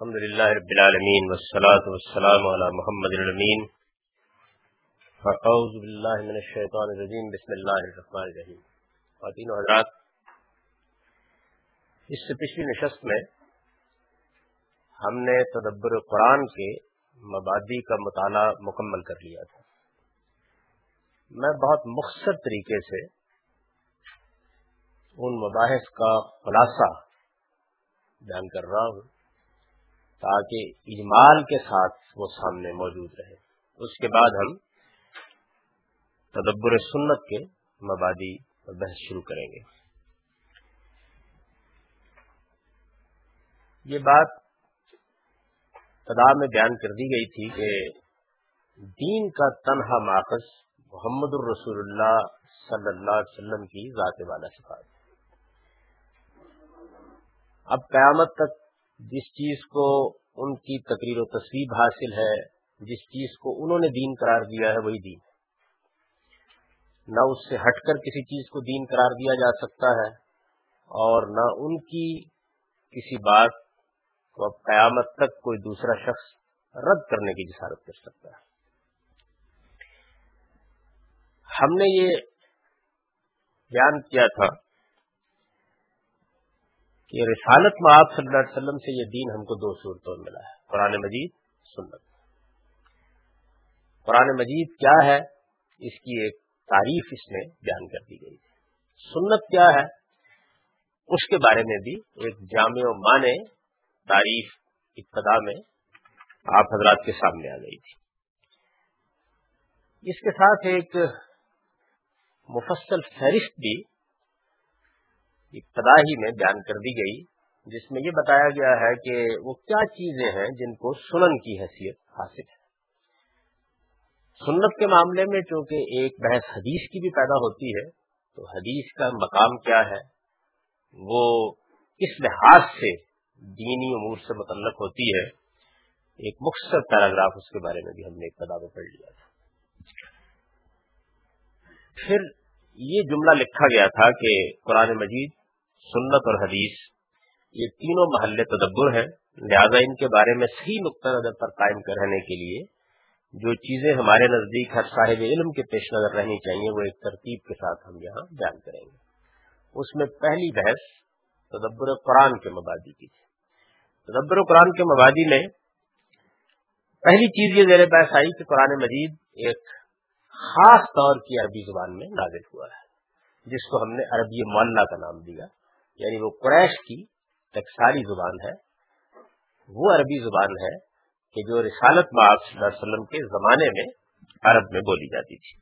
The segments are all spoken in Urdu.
الحمد لله رب العالمين والصلاة والسلام على محمد الأمين. فأعوذ بالله من الشيطان الرجيم. بسم الله الرحمن الرحيم. خواتین و حضرات، اس سے پچھلی نشست میں ہم نے تدبر قرآن کے مبادی کا مطالعہ مکمل کر لیا تھا۔ میں بہت مختصر طریقے سے ان مباحث کا خلاصہ بیان کر رہا ہوں۔ تاکہ اجمال کے ساتھ وہ سامنے موجود رہے۔ اس کے بعد ہم تدبر سنت کے مبادی بحث شروع کریں گے۔ یہ بات تدا میں بیان کر دی گئی تھی کہ دین کا تنہا ماخذ محمد الرسول اللہ صلی اللہ علیہ وسلم کی ذات والا صفات۔ اب قیامت تک جس چیز کو ان کی تقریر و تصویر حاصل ہے، جس چیز کو انہوں نے دین قرار دیا ہے، وہی دین نہ اس سے ہٹ کر کسی چیز کو دین قرار دیا جا سکتا ہے اور نہ ان کی کسی بات کو اب قیامت تک کوئی دوسرا شخص رد کرنے کی جسارت کر سکتا ہے۔ ہم نے یہ بیان کیا تھا کہ رسالت میں آپ صلی اللہ علیہ وسلم سے یہ دین ہم کو دو صورتوں میں ملا ہے، قرآن مجید، سنت۔ قرآن مجید کیا ہے؟ اس کی ایک تعریف اس میں بیان کر دی گئی ہے۔ سنت کیا ہے؟ اس کے بارے میں بھی ایک جامع و معنی تعریف ابتدا میں آپ حضرات کے سامنے آ گئی تھی۔ اس کے ساتھ ایک مفصل فہرست بھی ابتدا ہی میں بیان کر دی گئی، جس میں یہ بتایا گیا ہے کہ وہ کیا چیزیں ہیں جن کو سنن کی حیثیت حاصل ہے۔ سنت کے معاملے میں چونکہ ایک بحث حدیث کی بھی پیدا ہوتی ہے، تو حدیث کا مقام کیا ہے؟ وہ کس لحاظ سے دینی امور سے متعلق ہوتی ہے۔ ایک مختصر پیراگراف اس کے بارے میں بھی ہم نے ابتدا میں پڑھ لیا تھا۔ پھر یہ جملہ لکھا گیا تھا کہ قرآن مجید سنت اور حدیث، یہ تینوں محلے تدبر ہیں۔ لہذا ان کے بارے میں صحیح نقطۂ نظر پر قائم کرنے کے لیے جو چیزیں ہمارے نزدیک ہر صاحب علم کے پیش نظر رہنی چاہیے، وہ ایک ترتیب کے ساتھ ہم یہاں بیان کریں گے۔ اس میں پہلی بحث تدبر قرآن کے مبادی کی تھی۔ تدبر قرآن کے مبادی میں پہلی چیز یہ زیر بحث آئی کہ قرآن مجید ایک خاص طور کی عربی زبان میں نازل ہوا ہے، جس کو ہم نے عربی معلّہ کا نام دیا۔ یعنی وہ قریش کی ٹکساری زبان ہے، وہ عربی زبان ہے کہ جو رسالت صلی اللہ علیہ وسلم کے زمانے میں عرب میں بولی جاتی تھی۔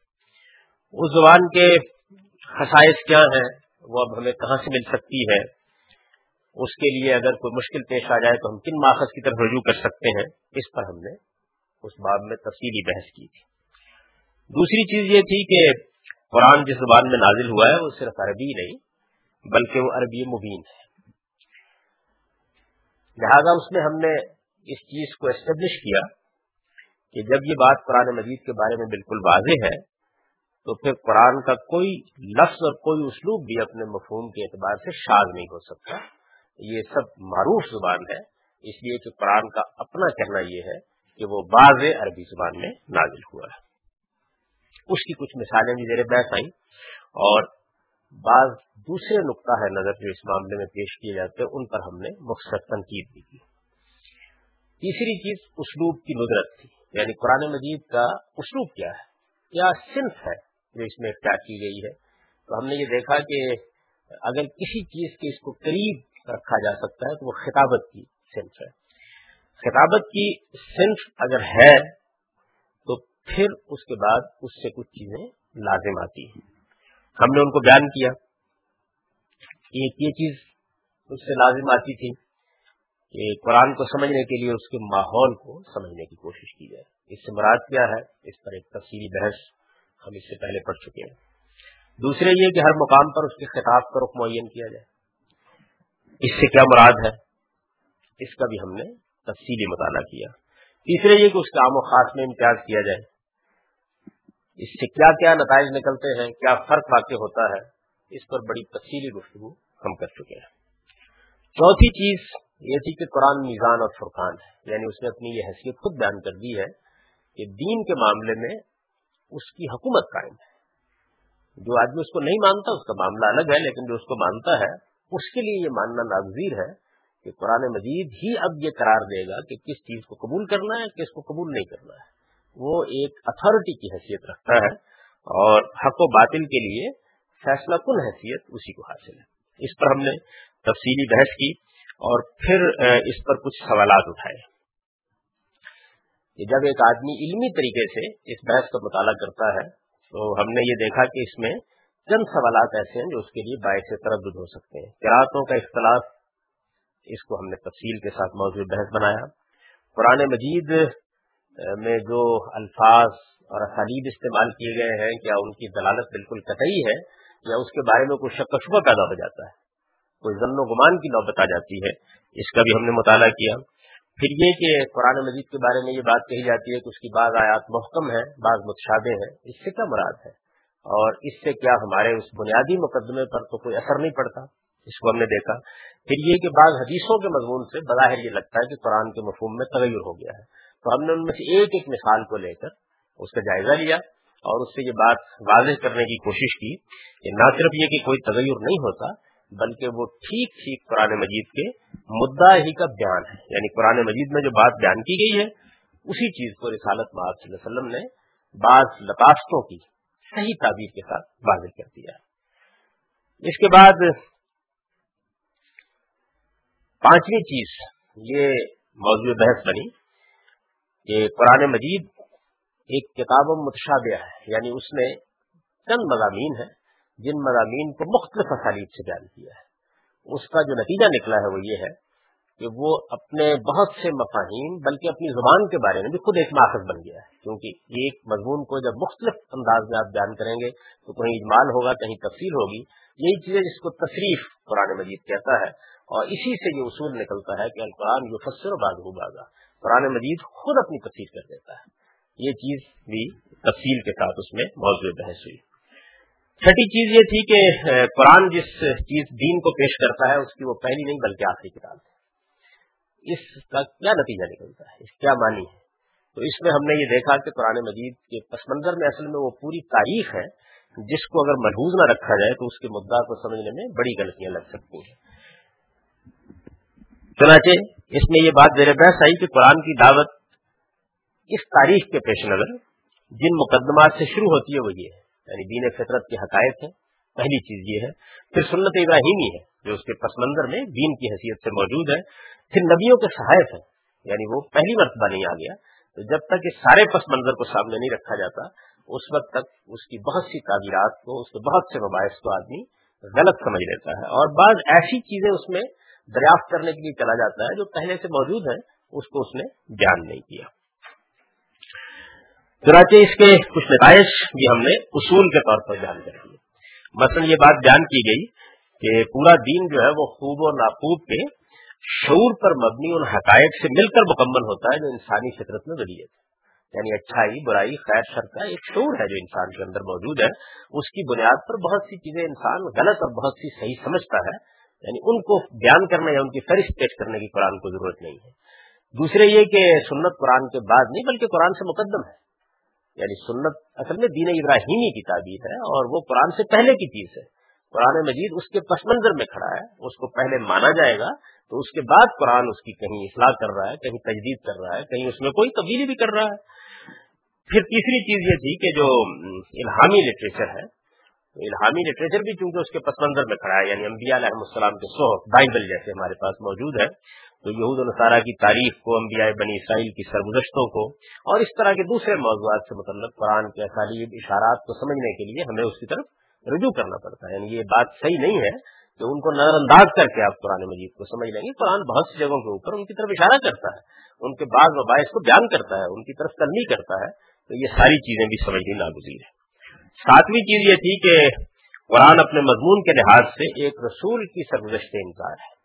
اس زبان کے خصائص کیا ہیں، وہ اب ہمیں کہاں سے مل سکتی ہے اس کے لیے اگر کوئی مشکل پیش آ جائے تو ہم کن ماخذ کی طرف رجوع کر سکتے ہیں؟ اس پر ہم نے اس باب میں تفصیلی بحث کی تھی۔ دوسری چیز یہ تھی کہ قرآن جس زبان میں نازل ہوا ہے، وہ صرف عربی نہیں بلکہ وہ عربی مبین ہے لہذا اس میں ہم نے اس چیز کو اسٹیبلش کیا کہ جب یہ بات قرآن مجید کے بارے میں بالکل واضح ہے، تو پھر قرآن کا کوئی لفظ اور کوئی اسلوب بھی اپنے مفہوم کے اعتبار سے شاد نہیں ہو سکتا۔ یہ سب معروف زبان ہے، اس لیے کہ قرآن کا اپنا کہنا یہ ہے کہ وہ بعض عربی زبان میں نازل ہوا ہے۔ اس کی کچھ مثالیں بھی زیر بحث آئیں اور بعض دوسرے نقطہ ہے نظر جو اس معاملے میں پیش کیے جاتے ہیں، ان پر ہم نے مختصر تنقید بھی کی۔ تیسری چیز اسلوب کی ندرت تھی۔ یعنی قرآن مجید کا اسلوب کیا ہے؟ کیا صنف ہے جو اس میں اختیار کی گئی ہے۔ تو ہم نے یہ دیکھا کہ اگر کسی چیز کے اس کو قریب رکھا جا سکتا ہے، تو وہ خطابت کی صنف ہے۔ خطابت کی صنف اگر ہے، تو پھر اس کے بعد اس سے کچھ چیزیں لازم آتی ہیں۔ ہم نے ان کو بیان کیا۔ ایک یہ چیز اس سے لازم آتی تھی کہ قرآن کو سمجھنے کے لیے اس کے ماحول کو سمجھنے کی کوشش کی جائے۔ اس سے مراد کیا ہے؟ اس پر ایک تفصیلی بحث ہم اس سے پہلے پڑھ چکے ہیں۔ دوسرے یہ کہ ہر مقام پر اس کے خطاب کا رخ معین کیا جائے۔ اس سے کیا مراد ہے؟ اس کا بھی ہم نے تفصیلی مطالعہ کیا۔ تیسرے یہ کہ اس کے عام و خاص میں امتیاز کیا جائے۔ اس سے کیا کیا نتائج نکلتے ہیں، کیا فرق واقع ہوتا ہے، اس پر بڑی تفصیلی گفتگو ہم کر چکے ہیں۔ چوتھی چیز یہ تھی کہ قرآن میزان اور فرقان ہے۔ یعنی اس نے اپنی یہ حیثیت خود بیان کر دی ہے کہ دین کے معاملے میں اس کی حکومت قائم ہے۔ جو آدمی اس کو نہیں مانتا، اس کا معاملہ الگ ہے، لیکن جو اس کو مانتا ہے، اس کے لیے یہ ماننا ناگزیر ہے کہ قرآن مجید ہی اب یہ قرار دے گا کہ کس چیز کو قبول کرنا ہے، کس کو قبول نہیں کرنا ہے۔ وہ ایک اتھارٹی کی حیثیت رکھتا ہے اور حق و باطل کے لیے فیصلہ کن حیثیت اسی کو حاصل ہے۔ اس پر ہم نے تفصیلی بحث کی اور پھر اس پر کچھ سوالات اٹھائے۔ کہ جب ایک آدمی علمی طریقے سے اس بحث کا مطالعہ کرتا ہے، تو ہم نے یہ دیکھا کہ اس میں چند سوالات ایسے ہیں جو اس کے لیے باعث تردد ہو سکتے ہیں۔ قرآتوں کا اختلاف، اس کو ہم نے تفصیل کے ساتھ موضوع بحث بنایا۔ قرآن مجید میں جو الفاظ اور اسالیب استعمال کیے گئے ہیں کیا ان کی دلالت بالکل قطعی ہے یا اس کے بارے میں کوئی شک و شبہ پیدا ہو جاتا ہے؟ کوئی ضمن و گمان کی نوبت آ جاتی ہے؟ اس کا بھی ہم نے مطالعہ کیا۔ پھر یہ کہ قرآن مجید کے بارے میں یہ بات کہی جاتی ہے کہ اس کی بعض آیات محکم ہے بعض متشادے ہیں۔ اس سے کیا مراد ہے؟ اور اس سے کیا ہمارے اس بنیادی مقدمے پر تو کوئی اثر نہیں پڑتا؟ اس کو ہم نے دیکھا۔ پھر یہ کہ بعض حدیثوں کے مضمون سے بظاہر یہ لگتا ہے کہ قرآن کے مفہوم میں تغیر ہو گیا ہے۔ تو ہم نے ان میں سے ایک ایک مثال کو لے کر اس کا جائزہ لیا اور اس سے یہ بات واضح کرنے کی کوشش کی کہ نہ صرف یہ کہ کوئی تغیر نہیں ہوتا، بلکہ وہ ٹھیک ٹھیک قرآن مجید کے مدعا ہی کا بیان ہے۔ یعنی قرآن مجید میں جو بات بیان کی گئی ہے، اسی چیز کو رسالت محمد صلی اللہ علیہ وسلم نے بعض لطافتوں کی صحیح تعبیر کے ساتھ واضح کر دیا۔ اس کے بعد پانچویں چیز یہ موضوع بحث بنی کہ قرآن مجید ایک کتاب متشابہ ہے یعنی اس میں چند مضامین ہیں جن مضامین کو مختلف اسالیب سے بیان کیا ہے۔ اس کا جو نتیجہ نکلا ہے وہ یہ ہے کہ وہ اپنے بہت سے مفاہین بلکہ اپنی زبان کے بارے میں بھی خود ایک ماخذ بن گیا ہے۔ کیونکہ ایک مضمون کو جب مختلف انداز میں آپ بیان کریں گے تو کہیں اجمال ہوگا، کہیں تفصیل ہوگی۔ یہی چیزیں جس کو تصریف قرآن مجید کہتا ہے۔ اور اسی سے یہ اصول نکلتا ہے کہ القرآن جو فصر و بازو بازا قرآن مجید خود اپنی تصویر کر دیتا ہے۔ یہ چیز بھی تفصیل کے ساتھ اس میں موضوع بحث ہوئی۔ چھٹی چیز یہ تھی کہ قرآن جس چیز دین کو پیش کرتا ہے، اس کی وہ پہلی نہیں بلکہ آخری کتاب ہے۔ اس کا کیا نتیجہ نکلتا ہے؟ اس کیا معنی ہے؟ تو اس میں ہم نے یہ دیکھا کہ قرآن مجید کے پس منظر میں اصل میں وہ پوری تاریخ ہے، جس کو اگر محبوظ نہ رکھا جائے تو اس کے مدعا کو سمجھنے میں بڑی غلطیاں لگ سکتی ہیں۔ چنانچہ اس میں یہ بات میرے بحث آئی کہ قرآن کی دعوت اس تاریخ کے پیش نظر جن مقدمات سے شروع ہوتی ہے وہ یہ ہے۔ یعنی دین فطرت کے حقائق ہیں۔ پہلی چیز یہ ہے۔ پھر سنت ابراہیمی ہے، جو اس کے پس منظر میں دین کی حیثیت سے موجود ہے۔ پھر نبیوں کے صحائف ہیں۔ یعنی وہ پہلی مرتبہ نہیں آ گیا۔ تو جب تک اس سارے پس منظر کو سامنے نہیں رکھا جاتا، اس وقت تک اس کی بہت سی تعبیرات کو، اس کے بہت سے مباحث کو آدمی غلط سمجھ لیتا ہے۔ اور بعض ایسی چیزیں اس میں دریافت کرنے کے لیے چلا جاتا ہے، جو پہلے سے موجود ہے، اس کو اس نے بیان نہیں کیا۔ چنانچہ اس کے کچھ نتائج بھی ہم نے اصول کے طور پر بیان کر دیے مثلا یہ بات بیان کی گئی کہ پورا دین جو ہے، وہ خوب اور ناخوب کے شعور پر مبنی ان حقائق سے مل کر مکمل ہوتا ہے، جو انسانی فطرت میں ودیت ہے۔ یعنی اچھائی، برائی، خیر، شر کا ایک شعور ہے جو انسان کے اندر موجود ہے۔ اس کی بنیاد پر بہت سی چیزیں انسان غلط اور بہت سی صحیح سمجھتا ہے۔ یعنی ان کو بیان کرنے یا ان کی فہرست پیش کرنے کی قرآن کو ضرورت نہیں ہے۔ دوسرے یہ کہ سنت قرآن کے بعد نہیں، بلکہ قرآن سے مقدم ہے۔ یعنی سنت اصل میں دین ابراہیمی کی تعبیر ہے اور وہ قرآن سے پہلے کی چیز ہے۔ قرآن مجید اس کے پس منظر میں کھڑا ہے، اس کو پہلے مانا جائے گا، تو اس کے بعد قرآن اس کی کہیں اصلاح کر رہا ہے، کہیں تجدید کر رہا ہے، کہیں اس میں کوئی تبدیلی بھی کر رہا ہے۔ پھر تیسری چیز یہ تھی کہ جو الہامی لٹریچر ہے الہامی لٹریچر بھی چونکہ اس کے پس منظر میں کھڑا ہے یعنی انبیاء علیہ السلام کے سو بائبل جیسے ہمارے پاس موجود ہے تو یہود الصارہ کی تاریخ کو، انبیاء بنی اسرائیل کی سرگزشتوں کو اور اس طرح کے دوسرے موضوعات سے متعلق قرآن کے اسالیب، اشارات کو سمجھنے کے لیے ہمیں اس کی طرف رجوع کرنا پڑتا ہے۔ یعنی یہ بات صحیح نہیں ہے کہ ان کو نظر انداز کر کے آپ قرآن مجید کو سمجھ لیں گے۔ قرآن بہت سی جگہوں کے اوپر ان کی طرف اشارہ کرتا ہے، ان کے بعض مباحث کو بیان کرتا ہے، ان کی طرف تلمی کرتا ہے، تو یہ ساری چیزیں بھی سمجھنی ناگزیر ہے ساتویں چیز یہ تھی کہ قرآن اپنے مضمون کے لحاظ سے ایک رسول کی سرگزشت انکار ہے۔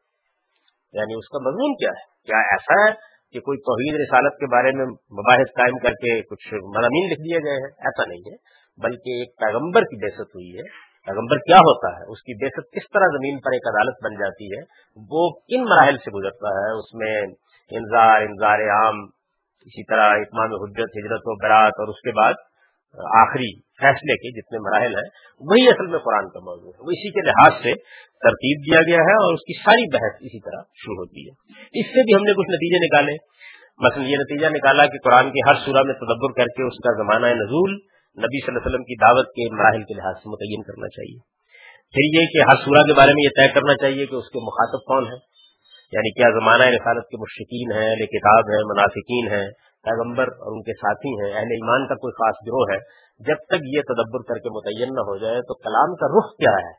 یعنی اس کا مضمون کیا ہے؟ کیا ایسا ہے کہ کوئی توحید رسالت کے بارے میں مباحث قائم کر کے کچھ مضامین لکھ دیے گئے ہیں؟ ایسا نہیں ہے، بلکہ ایک پیغمبر کی بحثت ہوئی ہے۔ پیغمبر کیا ہوتا ہے؟ اس کی بےسط کس طرح زمین پر ایک عدالت بن جاتی ہے؟ وہ کن مراحل سے گزرتا ہے؟ اس میں انضار انضار عام، اسی طرح اتمام حجت، ہجرت و برات اور اس کے بعد آخری فیصلے کے جتنے مراحل ہیں، وہی اصل میں قرآن کا موضوع ہے۔ وہ اسی کے لحاظ سے ترتیب دیا گیا ہے اور اس کی ساری بحث اسی طرح شروع ہوتی ہے۔ اس سے بھی ہم نے کچھ نتیجے نکالے۔ مثلا یہ نتیجہ نکالا کہ قرآن کی ہر صورح میں تدبر کر کے اس کا زمانہ نزول نبی صلی اللہ علیہ وسلم کی دعوت کے مراحل کے لحاظ سے متعین کرنا چاہیے۔ پھر یہ کہ ہر سورہ کے بارے میں یہ طے کرنا چاہیے کہ اس کے مخاطب کون ہے یعنی کیا زمانہ رسالت کے مشقین ہیں اہل کتاب ہیں، منافقین ہیں پیغمبر اور ان کے ساتھی ہیں، اہل ایمان کا کوئی خاص گروہ ہے۔ جب تک یہ تدبر کر کے متعین نہ ہو جائے تو کلام کا رخ کیا ہے؟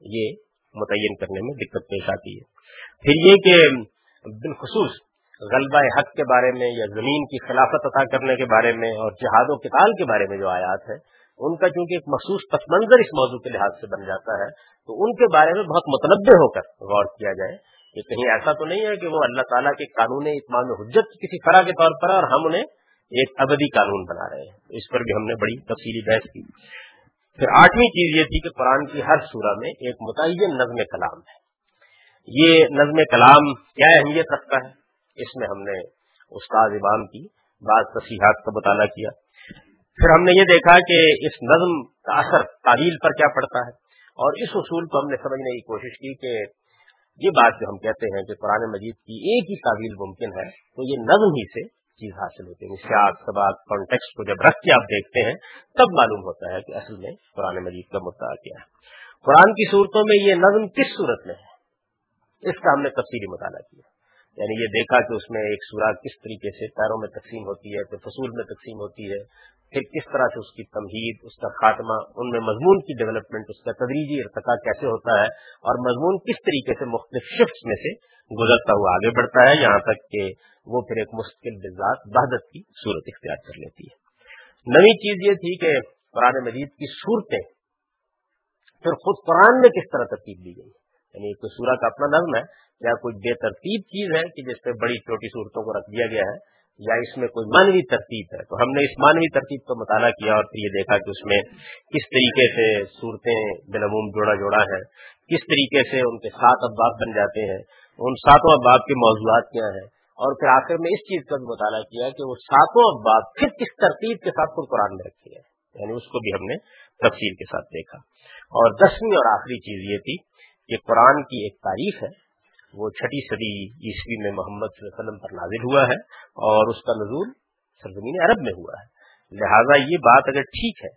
یہ متعین کرنے میں دقت پیش آتی ہے۔ پھر یہ کہ بالخصوص غلبہ حق کے بارے میں یا زمین کی خلافت عطا کرنے کے بارے میں اور جہاد و کتال کے بارے میں جو آیات ہیں، ان کا چونکہ ایک مخصوص پس منظر اس موضوع کے لحاظ سے بن جاتا ہے، تو ان کے بارے میں بہت متنوع ہو کر غور کیا جائے۔ کہ کہیں ایسا تو نہیں ہے کہ وہ اللہ تعالیٰ کے قانون اتمام حجت کسی فرا کے طور پر اور ہم انہیں ایک ابدی قانون بنا رہے ہیں۔ اس پر بھی ہم نے بڑی تفصیلی بحث کی۔ پھر آٹھویں چیز یہ تھی کہ قرآن کی ہر سورہ میں ایک متعین نظم کلام ہے۔ یہ نظم کلام کیا اہمیت رکھتا ہے؟ اس میں ہم نے استاد امام کی بعض تصیحات کا مطالعہ کیا۔ پھر ہم نے یہ دیکھا کہ اس نظم کا اثر تعویل پر کیا پڑتا ہے۔ اور اس اصول کو ہم نے سمجھنے کی کوشش کی کہ یہ بات جو ہم کہتے ہیں کہ قرآن مجید کی ایک ہی تعویل ممکن ہے، تو یہ نظم ہی سے چیز حاصل ہوتی ہے۔ سیاق سباق کانٹیکس کو جب رکھ کے آپ دیکھتے ہیں، تب معلوم ہوتا ہے کہ اصل میں قرآن مجید کا مدعا کیا ہے۔ قرآن کی صورتوں میں یہ نظم کس صورت میں ہے؟ اس کا ہم نے تفصیلی مطالعہ کیا۔ یعنی یہ دیکھا کہ اس میں ایک سورہ کس طریقے سے پیروں میں تقسیم ہوتی ہے، پھر فصول میں تقسیم ہوتی ہے، پھر کس طرح سے اس کی تمہید، اس کا خاتمہ، ان میں مضمون کی ڈیولپمنٹ اس کا تدریجی ارتقا کیسے ہوتا ہے اور مضمون کس طریقے سے مختلف شفٹ میں سے گزرتا ہوا آگے بڑھتا ہے، یہاں تک کہ وہ پھر ایک مستقل بزاد بہادت کی صورت اختیار کر لیتی ہے۔ نئی چیز یہ تھی کہ قرآن مجید کی صورتیں، پھر خود قرآن میں کس طرح ترتیب دی گئی؟ یعنی ایک سورہ کا اپنا نظم ہے یا کوئی بے ترتیب چیز ہے کہ جس پہ بڑی چھوٹی صورتوں کو رکھ دیا گیا ہے، یا اس میں کوئی مانوی ترتیب ہے، تو ہم نے اس مانوی ترتیب کا مطالعہ کیا اور پھر یہ دیکھا کہ اس میں کس طریقے سے صورتیں بنموم جوڑا جوڑا ہے کس طریقے سے ان کے سات اباب بن جاتے ہیں، ان ساتوں اباب کے موضوعات کیا ہیں۔ اور پھر آخر میں اس چیز کا بھی مطالعہ کیا کہ وہ ساتوں اباب پھر کس ترتیب کے ساتھ خود قرآن میں رکھے ہیں یعنی اس کو بھی ہم نے تفصیل کے ساتھ دیکھا۔ اور دسویں اور آخری چیز یہ تھی کہ قرآن کی ایک تاریخ ہے۔ وہ چھٹی صدی عیسوی میں محمد صلی اللہ علیہ وسلم پر نازل ہوا ہے اور اس کا نزول سرزمین عرب میں ہوا ہے۔ لہذا یہ بات اگر ٹھیک ہے،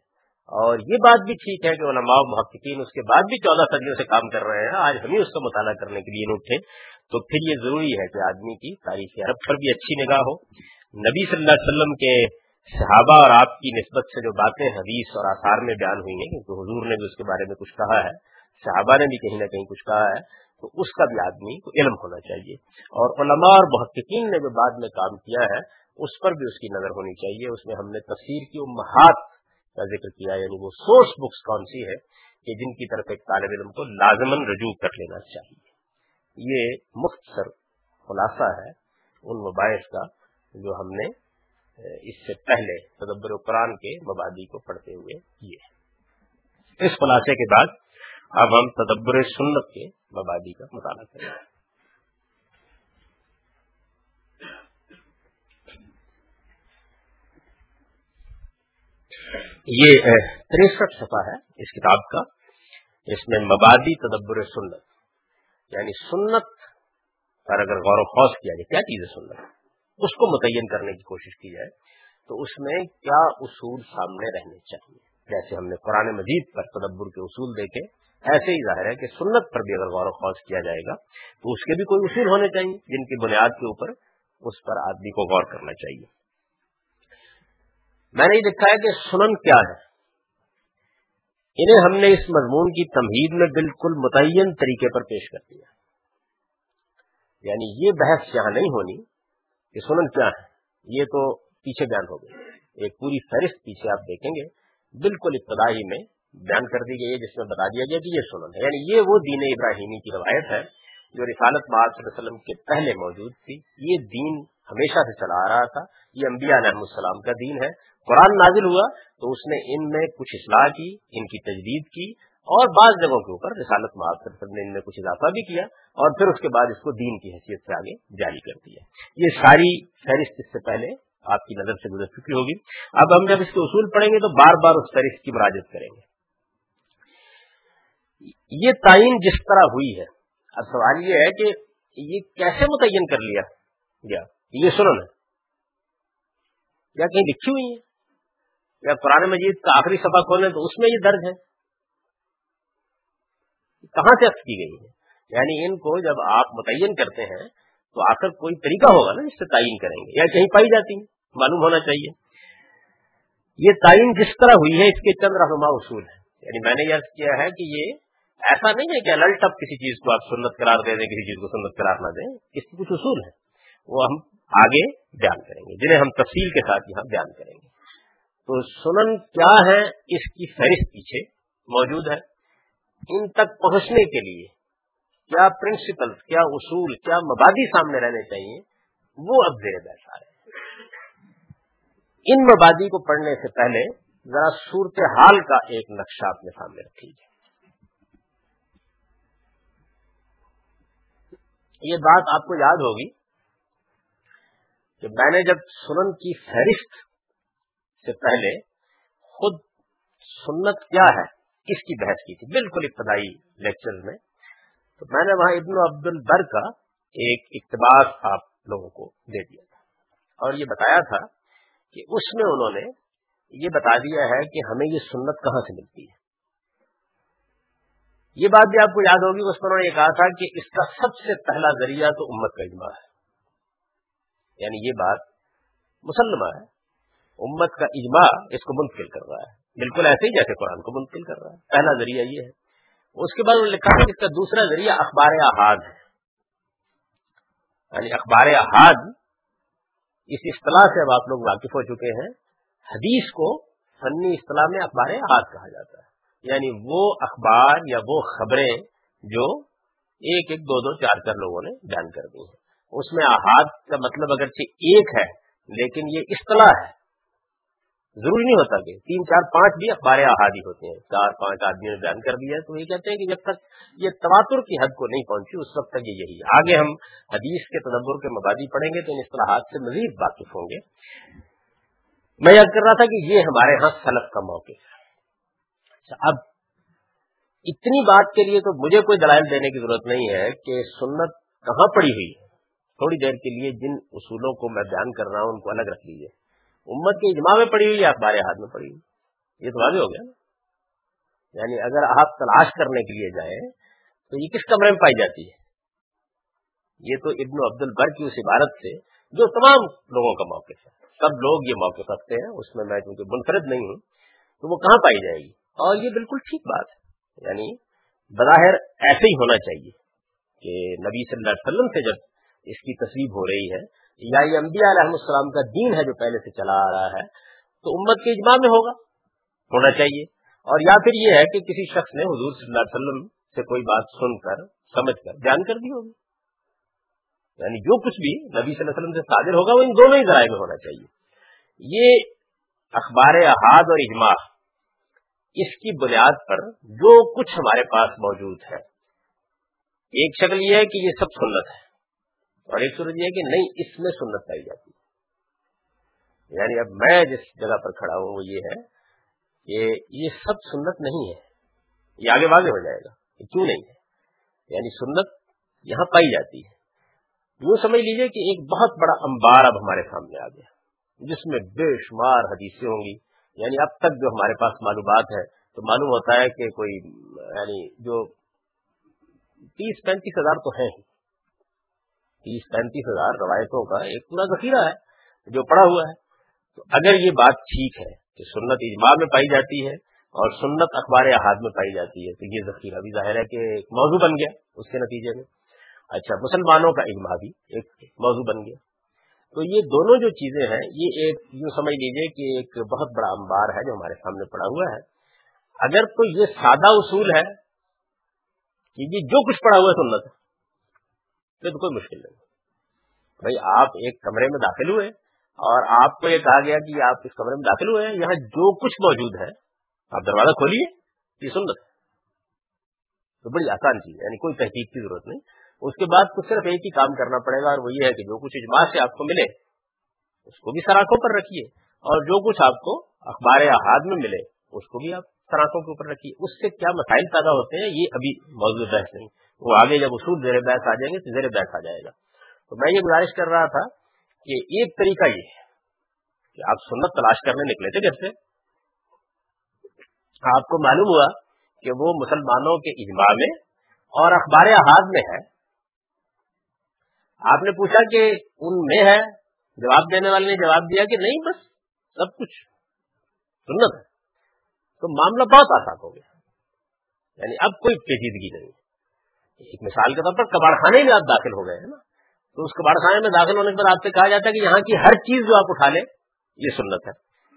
اور یہ بات بھی ٹھیک ہے کہ علماء محققین اس کے بعد بھی چودہ صدیوں سے کام کر رہے ہیں، آج ہم ہی اس کا مطالعہ کرنے کے لیے اٹھے۔ تو پھر یہ ضروری ہے کہ آدمی کی تاریخ عرب پر بھی اچھی نگاہ ہو۔ نبی صلی اللہ علیہ وسلم کے صحابہ اور آپ کی نسبت سے جو باتیں حدیث اور آثار میں بیان ہوئی ہیں، کیونکہ حضور نے بھی اس کے بارے میں کچھ کہا ہے، صحابہ نے بھی کہیں نہ کہیں کچھ کہا ہے تو اس کا بھی آدمی کو علم ہونا چاہیے۔ اور علماء اور محققین نے جو بعد میں کام کیا ہے، اس پر بھی اس کی نظر ہونی چاہیے۔ اس میں ہم نے تفسیر کی امہات کا ذکر کیا یعنی وہ سورس بکس کون سی ہے کہ جن کی طرف ایک طالب علم کو لازمن رجوع کر لینا چاہیے۔ یہ مختصر خلاصہ ہے ان مباحث کا جو ہم نے اس سے پہلے تدبر قرآن کے مبادی کو پڑھتے ہوئے کیے۔ اس خلاصے کے بعد اب ہم تدبر سنت کے مبادی کا مطالعہ کریں۔ گے یہ تریسٹھ صفحہ ہے اس کتاب کا، اس میں مبادی تدبر سنت یعنی سنت پر اگر غور و خوص کیا جائے، کیا چیز ہے سنت؟ اس کو متعین کرنے کی کوشش کی جائے تو اس میں کیا اصول سامنے رہنے چاہیے۔ جیسے ہم نے قرآن مجید پر تدبر کے اصول دیکھے ایسے ہی ظاہر ہے کہ سنت پر بھی اگر غور و خوص کیا جائے گا، تو اس کے بھی کوئی اصول ہونے چاہیے جن کی بنیاد کے اوپر اس پر آدمی کو غور کرنا چاہیے۔ میں نے یہ دیکھا ہے کہ سنن کیا ہے۔ انہیں ہم نے اس مضمون کی تمہید میں بالکل متعین طریقے پر پیش کر دیا۔ یعنی یہ بحث یہاں نہیں ہونی کہ سنن کیا ہے۔ یہ تو پیچھے بیان ہو گئی ایک پوری فہرست پیچھے آپ دیکھیں گے۔ بالکل ابتدائی میں بیان کر دی گئی ہے، جس میں بتا دیا گیا کہ یہ سنن ہے۔ یعنی یہ وہ دین ابراہیمی کی روایت ہے جو رسالت محاذ صلی اللہ علیہ وسلم کے پہلے موجود تھی۔ یہ دین ہمیشہ سے چلا آ رہا تھا۔ یہ انبیاء علیہ السلام کا دین ہے۔ قرآن نازل ہوا تو اس نے ان میں کچھ اصلاح کی، ان کی تجدید کی اور بعض جگہوں کے اوپر رسالت معاف نے ان میں کچھ اضافہ بھی کیا اور پھر اس کے بعد اس کو دین کی حیثیت سے آگے جاری کر دیا۔ یہ ساری فہرست اس سے پہلے آپ کی نظر سے گزر چکی ہوگی۔ اب ہم جب اس کے اصول پڑھیں گے تو بار بار اس فہرست کی مراجت کریں گے۔ یہ تعین جس طرح ہوئی ہے، اب سوال یہ ہے کہ یہ کیسے متعین کر لیا گیا؟ یہ سنن ہے۔ یا کہیں لکھی ہوئی ہے؟ یا قرآن مجید کا آخری سفا کھولیں تو اس میں یہ درج ہے؟ کہاں سے کی گئی ہے؟ یعنی ان کو جب آپ متعین کرتے ہیں تو آخر کوئی طریقہ ہوگا نا جس سے تعین کریں گے، یا کہیں پائی جاتی ہیں معلوم ہونا چاہیے۔ یہ تعین جس طرح ہوئی ہے، اس کے چند رہنما اصول ہے یعنی میں نے یہ کیا ہے کہ یہ ایسا نہیں ہے کہ الٹ اب کسی چیز کو آپ سنت قرار دے دیں، کسی چیز کو سنت قرار نہ دیں۔ اس کے کچھ اصول ہیں۔ وہ ہم آگے بیان کریں گے، جنہیں ہم تفصیل کے ساتھ یہاں بیان کریں گے۔ تو سنن کیا ہے؟ اس کی فہرست پیچھے موجود ہے۔ ان تک پہنچنے کے لیے کیا پرنسپل کیا اصول، کیا مبادی سامنے رہنے چاہیے؟ وہ اب زیر بیٹھا ہے ان مبادی کو پڑھنے سے پہلے ذرا صورت حال کا ایک نقشہ اپنے سامنے رکھ یہ بات آپ کو یاد ہوگی کہ میں نے جب سنن کی فہرست سے پہلے خود سنت کیا ہے، کس کی بحث کی تھی؟ بالکل ابتدائی لیکچر میں، تو میں نے وہاں ابن عبد البر کا ایک اقتباس آپ لوگوں کو دے دیا تھا۔ اور یہ بتایا تھا کہ اس میں انہوں نے یہ بتا دیا ہے کہ ہمیں یہ سنت کہاں سے ملتی ہے۔ یہ بات بھی آپ کو یاد ہوگی، اس پر انہوں نے یہ کہا تھا کہ اس کا سب سے پہلا ذریعہ تو امت کا اجماع ہے۔ یعنی یہ بات مسلمہ ہے۔ امت کا اجماع اس کو منتقل کر رہا ہے۔ بالکل ایسے ہی جیسے قرآن کو منتقل کر رہا ہے۔ پہلا ذریعہ یہ ہے۔ اس کے بعد انہوں نے لکھا کہ اس کا دوسرا ذریعہ اخبار احاد ہے۔ یعنی اخبار احاد، اس اصطلاح سے اب آپ لوگ واقف ہو چکے ہیں۔ حدیث کو فنی اصطلاح میں اخبار احاد کہا جاتا ہے۔ یعنی وہ اخبار یا وہ خبریں جو ایک ایک دو دو چار چار لوگوں نے بیان کر دی ہیں۔ اس میں احاد کا مطلب اگرچہ ایک ہے، لیکن یہ اصطلاح ہے۔ ضروری نہیں ہوتا کہ تین چار پانچ بھی اخبار احادی ہوتے ہیں۔ چار پانچ آدمیوں نے بیان کر دیا ہے، تو یہ کہتے ہیں کہ جب تک یہ تواتر کی حد کو نہیں پہنچی، اس وقت تک یہ یہی آگے ہم حدیث کے تدبر کے مبادی پڑھیں گے تو ان اصطلاحات سے مزید واقف ہوں گے۔ میں یاد کر رہا تھا کہ یہ ہمارے ہاں سلف کا موقع ہے۔ اچھا اب اتنی بات کے لیے تو مجھے کوئی دلائل دینے کی ضرورت نہیں ہے کہ سنت کہاں پڑی ہوئی ہے۔ تھوڑی دیر کے لیے جن اصولوں کو میں بیان کر رہا ہوں، ان کو الگ رکھ لیجیے امت کے اجماع میں پڑی ہوئی یا اخبار ہاتھ میں پڑی ہوئی؟ یہ تو واضح ہو گیا۔ نا یعنی اگر آپ تلاش کرنے کے لیے جائیں، تو یہ کس کمرے میں پائی جاتی ہے؟ یہ تو ابن عبد البر کی اس عبارت سے جو تمام لوگوں کا موقف ہے۔ سب لوگ یہ موقف رکھتے ہیں، اس میں میں چونکہ منفرد نہیں ہوں، تو وہ کہاں پائی جائے گی؟ اور یہ بالکل ٹھیک بات ہے۔ یعنی بظاہر ایسے ہی ہونا چاہیے کہ نبی صلی اللہ علیہ وسلم سے جب اس کی تصویر ہو رہی ہے، یا یہ انبیاء علیہ السلام کا دین ہے جو پہلے سے چلا آ رہا ہے، تو امت کے اجماع میں ہوگا، ہونا چاہیے۔ اور یا پھر یہ ہے کہ کسی شخص نے حضور صلی اللہ علیہ وسلم سے کوئی بات سن کر، سمجھ کر بیان کر دی ہوگی۔ یعنی جو کچھ بھی نبی صلی اللہ علیہ وسلم سے صادر ہوگا، وہ ان دونوں ہی ذرائع میں ہونا چاہیے۔ یہ اخبار احاد اور اجماع اس کی بنیاد پر جو کچھ ہمارے پاس موجود ہے۔ ایک شکل یہ ہے کہ یہ سب سنت ہے اور ایک صورت یہ ہے کہ نہیں، اس میں سنت پائی جاتی ہے۔ یعنی اب میں جس جگہ پر کھڑا ہوں وہ یہ ہے کہ یہ سب سنت نہیں ہے، یہ آگے واضح ہو جائے گا کہ کیوں نہیں ہے۔ یعنی سنت یہاں پائی جاتی ہے۔ یوں سمجھ لیجیے کہ ایک بہت بڑا انبار اب ہمارے سامنے آ گیا، جس میں بے شمار حدیثیں ہوں گی۔ یعنی اب تک جو ہمارے پاس معلومات ہے تو معلوم ہوتا ہے کہ کوئی یعنی جو تیس پینتیس ہزار تو ہیں ہی۔ تیس پینتیس ہزار روایتوں کا ایک پورا ذخیرہ ہے جو پڑا ہوا ہے۔ تو اگر یہ بات ٹھیک ہے کہ سنت اجماع میں پائی جاتی ہے اور سنت اخبار احاد میں پائی جاتی ہے، تو یہ ذخیرہ بھی ظاہر ہے کہ ایک موضوع بن گیا اس کے نتیجے میں۔ اچھا مسلمانوں کا اجماع بھی ایک موضوع بن گیا۔ تو یہ دونوں جو چیزیں ہیں، یہ ایک یوں سمجھ لیجیے کہ ایک بہت بڑا انبار ہے جو ہمارے سامنے پڑا ہوا ہے۔ اگر تو یہ سادہ اصول ہے کہ یہ جو کچھ پڑا ہوا ہے سنت ہے تو کوئی مشکل نہیں۔ بھائی، آپ ایک کمرے میں داخل ہوئے اور آپ کو یہ کہا گیا کہ آپ اس کمرے میں داخل ہوئے ہیں یہاں جو کچھ موجود ہے، آپ دروازہ کھولیے، یہ سنت تو بڑی آسان چیز ہے یعنی کوئی تحقیق کی ضرورت نہیں۔ اس کے بعد تو صرف ایک ہی کام کرنا پڑے گا اور وہ یہ ہے کہ جو کچھ اجماع سے آپ کو ملے، اس کو بھی سراخوں پر رکھیے۔ اور جو کچھ آپ کو اخبار احاد میں ملے، اس کو بھی آپ سراخوں کے اوپر رکھیے۔ اس سے کیا مسائل پیدا ہوتے ہیں، یہ ابھی موضوع بحث نہیں۔ وہ آگے جب اصول زیر بحث آ جائیں گے تو زیر بحث آ جائے گا۔ تو میں یہ گزارش کر رہا تھا کہ ایک طریقہ یہ ہے کہ آپ سنت تلاش کرنے نکلے تھے کیسے آپ کو معلوم ہوا کہ وہ مسلمانوں کے اجماع میں اور اخبار احاد میں ہے۔ آپ نے پوچھا کہ ان میں ہے، جواب دینے والے نے جواب دیا کہ نہیں، بس سب کچھ سنت ہے۔ تو معاملہ بہت آسان ہو گیا۔ یعنی اب کوئی پیچیدگی نہیں۔ ایک مثال کے طور پر کباڑ خانے میں آپ داخل ہو گئے ہیں نا۔ تو اس کباڑ خانے میں داخل ہونے کے بعد آپ سے کہا جاتا ہے کہ یہاں کی ہر چیز جو آپ اٹھا لیں، یہ سنت ہے۔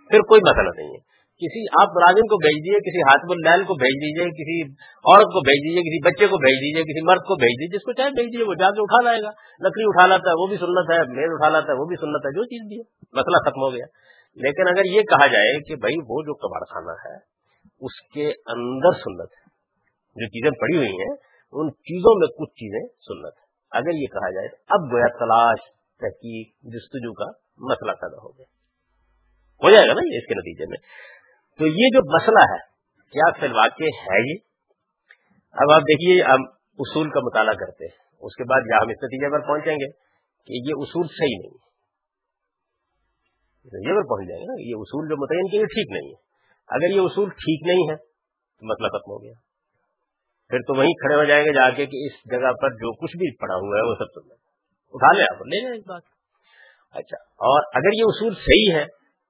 پھر کوئی مسئلہ نہیں ہے۔ کسی آپ ملازم کو بھیج دیجیے کسی ہاتھ الحل کو بھیج دیجیے کسی عورت کو بھیج دیجیے کسی بچے کو بھیج دیجیے کسی مرد کو بھیج دیجیے جس کو چاہے بھیج دیجیے وہ جا کے اٹھا لائے گا۔ لکڑی اٹھا لاتا ہے، وہ بھی سنت ہے میل اٹھا لاتا ہے، وہ بھی سنت ہے، جو چیز بھی ہے۔ مسئلہ ختم ہو گیا۔ لیکن اگر یہ کہا جائے کہ بھائی وہ جو کباڑ خانہ ہے، اس کے اندر سنت ہے۔ جو چیزیں پڑی ہوئی ہیں، ان چیزوں میں کچھ چیزیں سنت ہے اگر یہ کہا جائے، اب گویا تلاش، تحقیق، جستجو کا مسئلہ پیدا ہو گیا۔ ہو جائے گا نا اس کے نتیجے میں۔ تو یہ جو مسئلہ ہے، کیا فی الواقع ہے یہ؟ اب آپ دیکھیے، ہم اصول کا مطالعہ کرتے ہیں۔ اس کے بعد ہم اس نتیجے پر پہنچیں گے کہ یہ اصول صحیح نہیں نتیجے پر پہنچ جائیں گے نا، یہ اصول جو متعین کیے ٹھیک نہیں ہے۔ اگر یہ اصول ٹھیک نہیں ہے، تو مسئلہ ختم ہو گیا۔ پھر تو وہیں کھڑے ہو جائیں گے جا کے کہ اس جگہ پر جو کچھ بھی پڑا ہوا ہے، وہ سب سن اٹھا لیں آپ۔ لے لیں اس بات۔ اچھا اور اگر یہ اصول صحیح ہے،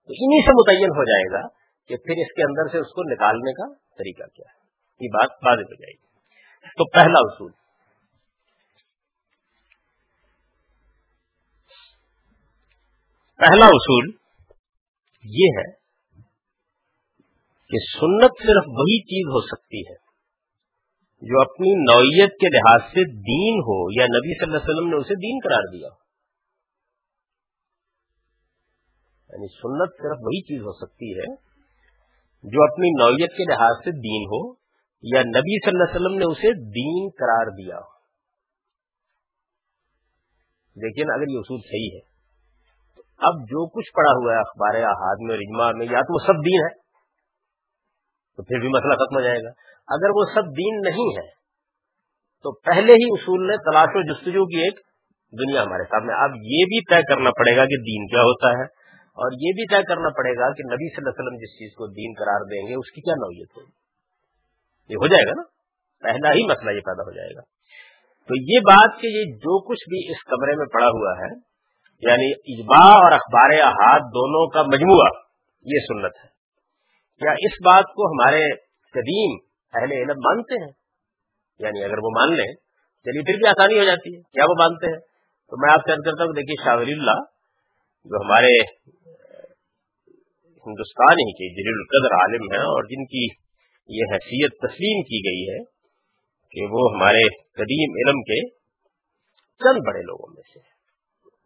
تو انہی سے متعین ہو جائے گا کہ پھر اس کے اندر سے اس کو نکالنے کا طریقہ کیا ہے؟ یہ بات واضح ہو جائے گی۔ تو پہلا اصول۔ پہلا اصول یہ ہے کہ سنت صرف وہی چیز ہو سکتی ہے جو اپنی نوعیت کے لحاظ سے دین ہو یا نبی صلی اللہ علیہ وسلم نے اسے دین قرار دیا یعنی سنت صرف وہی چیز ہو سکتی ہے جو اپنی نوعیت کے لحاظ سے دین ہو، یا نبی صلی اللہ علیہ وسلم نے اسے دین قرار دیا ہو۔ لیکن اگر یہ اصول صحیح ہے، تو اب جو کچھ پڑا ہوا ہے، اخبار احاد میں اور اجماع میں، یا تو وہ سب دین ہے، تو پھر بھی مسئلہ ختم ہو جائے گا۔ اگر وہ سب دین نہیں ہے، تو پہلے ہی اصول نے تلاش و جستجو کی ایک دنیا ہمارے سامنے۔ اب یہ بھی طے کرنا پڑے گا کہ دین کیا ہوتا ہے۔ اور یہ بھی طے کرنا پڑے گا کہ نبی صلی اللہ علیہ وسلم جس چیز کو دین قرار دیں گے، اس کی کیا نوعیت ہوگی یہ ہو جائے گا نا؟ پہلا ہی مسئلہ یہ پیدا ہو جائے گا۔ تو یہ بات کہ یہ جو کچھ بھی اس کمرے میں پڑا ہوا ہے یعنی اجماع اور اخبار احاد دونوں کا مجموعہ، یہ سنت ہے۔ کیا اس بات کو ہمارے قدیم اہل علم مانتے ہیں؟ یعنی اگر وہ مان لیں، چلیے پھر بھی آسانی ہو جاتی ہے۔ کیا وہ مانتے ہیں؟ تو میں آپ سے عرض کرتا ہوں، دیکھیے شاہ اللہ جو ہمارے ہندوستان ہی کے جلیل القدر عالم ہیں اور جن کی یہ حیثیت تسلیم کی گئی ہے کہ وہ ہمارے قدیم علم کے چند بڑے لوگوں میں سے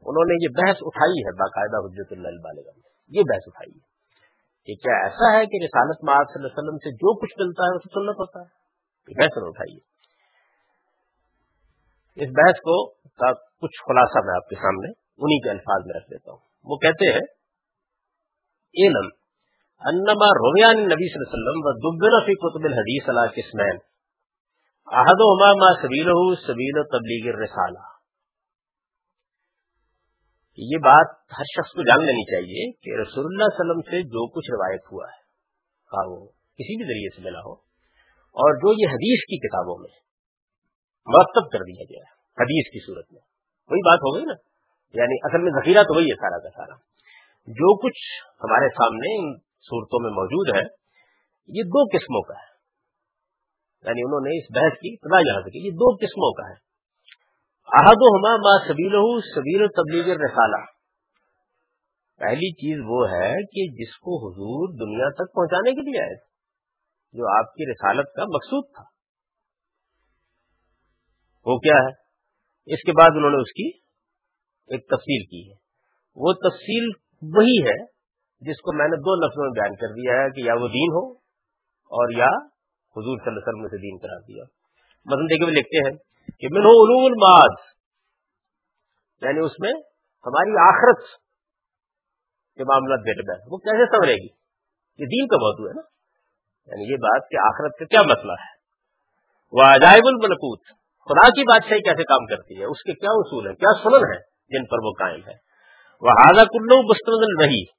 انہوں نے یہ بحث اٹھائی ہے باقاعدہ حجرت اللہ بالغ میں۔ یہ بحث اٹھائی ہے کہ کیا ایسا ہے کہ رسالت معاذ صلی اللہ علیہ وسلم سے جو کچھ ملتا ہے اسے سنت ہوتا ہے؟ یہ بحث اٹھائی ہے۔ اس بحث کو کا کچھ خلاصہ میں آپ کے سامنے انہی کے الفاظ میں رکھ دیتا ہوں۔ وہ کہتے ہیں علم انما رویان نبی صلی اللہ علیہ وسلم و دبنا فی قطب الحدیث علی قسمین. احد ما سبیلہ سبیل تبلیغ الرسالہ. یہ بات ہر شخص کو جان لینی چاہیے کہ رسول اللہ علیہ وسلم سے جو کچھ روایت ہوا ہے ہاں وہ کسی بھی ذریعے سے ملا ہو، اور جو یہ حدیث کی کتابوں میں مرتب کر دیا گیا ہے، حدیث کی صورت میں۔ وہی بات ہو گئی نا؟ یعنی اصل میں ذخیرہ تو وہی ہے سارا کا سارا۔ جو کچھ ہمارے سامنے ان صورتوں میں موجود ہے، یہ دو قسموں کا ہے۔ یعنی انہوں نے اس بحث کی، ابتدا یہاں سے کی، یہ دو قسموں کا ہے۔ احد و ہما ما سبیل سبیل تبلیغ رسالہ پہلی چیز وہ ہے کہ جس کو حضور دنیا تک پہنچانے کے لیے آئے جو آپ کی رسالت کا مقصود تھا۔ وہ کیا ہے؟ اس کے بعد انہوں نے اس کی ایک تفصیل کی ہے۔ وہ تفصیل وہی ہے جس کو میں نے دو لفظوں میں بیان کر دیا ہے کہ یا وہ دین ہو اور یا حضور صلی اللہ علیہ وسلم سے دین کرا دیا۔ مدن دیکھے ہوئے لکھتے ہیں کہ من علوم الماد یعنی اس میں ہماری آخرت کے معاملات بیٹھ ہے وہ کیسے سمجھے گی؟ یہ دین کا موضوع ہے نا۔ یعنی یہ بات کہ آخرت کا کیا مسئلہ ہے۔ وہ عجائب الملکوت، خدا کی بادشاہی کیسے کام کرتی ہے؟ اس کے کیا اصول ہیں؟ کیا سنن ہے جن پر وہ قائم ہے۔ وہ حاضہ کلو مستمل رہی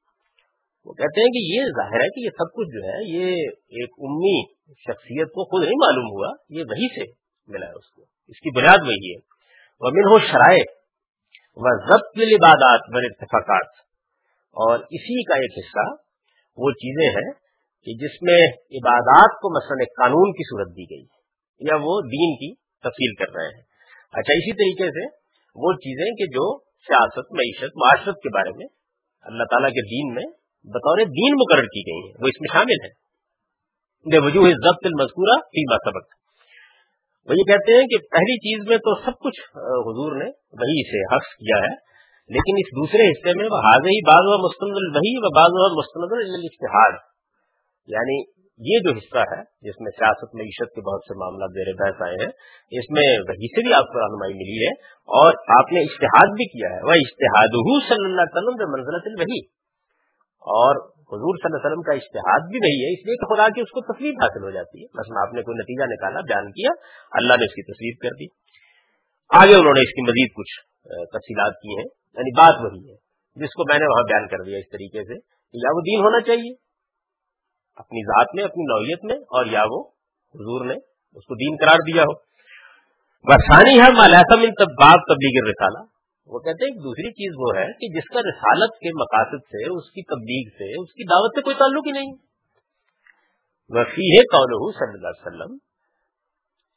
وہ کہتے ہیں کہ یہ ظاہر ہے کہ یہ سب کچھ جو ہے، یہ ایک امی شخصیت کو خود نہیں معلوم ہوا، یہ وہی سے ملا ہے اس کو۔ اس کی بنیاد وہی ہے۔ وہ من ہو شرائع و ضبط عبادات بر اتفاقات اور اسی کا ایک حصہ وہ چیزیں ہیں کہ جس میں عبادات کو مثلا ایک قانون کی صورت دی گئی یا وہ دین کی تفصیل کر رہے ہیں۔ اچھا اسی طریقے سے وہ چیزیں کہ جو سیاست، معیشت، معاشرت کے بارے میں، اللہ تعالیٰ کے دین میں بطور دین مقرر کی گئی ہیں، وہ اس میں شامل ہے بے وجوہ ضبط المذکورہ فیما سبق۔ وہ یہ کہتے ہیں کہ پہلی چیز میں تو سب کچھ حضور نے وہی سے حق کیا ہے، لیکن اس دوسرے حصے میں وہ حاضر ہی، بعض و مستند وہی و بعض و مستند الاشتہار یعنی یہ جو حصہ ہے، جس میں سیاست معیشت کے بہت سے معاملات زیر بحث آئے ہیں، اس میں وہی سے بھی آپ کو رہنمائی ملی ہے اور آپ نے اشتہاد بھی کیا ہے۔ وہ اشتہاد صلی اللہ علیہ وسلم منزلت وہی اور حضور صلی اللہ علیہ وسلم کا اشتہاد بھی وہی ہے، اس لیے کہ خدا کی اس کو تصویر حاصل ہو جاتی ہے۔ مثلا آپ نے کوئی نتیجہ نکالا، بیان کیا، اللہ نے اس کی تصویر کر دی۔ آگے انہوں نے اس کی مزید کچھ تفصیلات کی ہیں۔ یعنی بات وہی ہے، جس کو میں نے وہاں بیان کر دیا اس طریقے سے یا وہ دین ہونا چاہیے۔ اپنی ذات میں، اپنی نوعیت میں اور یا وہ حضور نے اس کو دین قرار دیا ہو۔ برسانی ہے مالحسم ان تبلیغ رسالہ وہ کہتے ہیں دوسری چیز وہ ہے کہ جس کا رسالت کے مقاصد سے، اس کی تبلیغ سے، اس کی دعوت سے کوئی تعلق ہی نہیں۔ وفی ہے صلی اللہ علیہ وسلم۔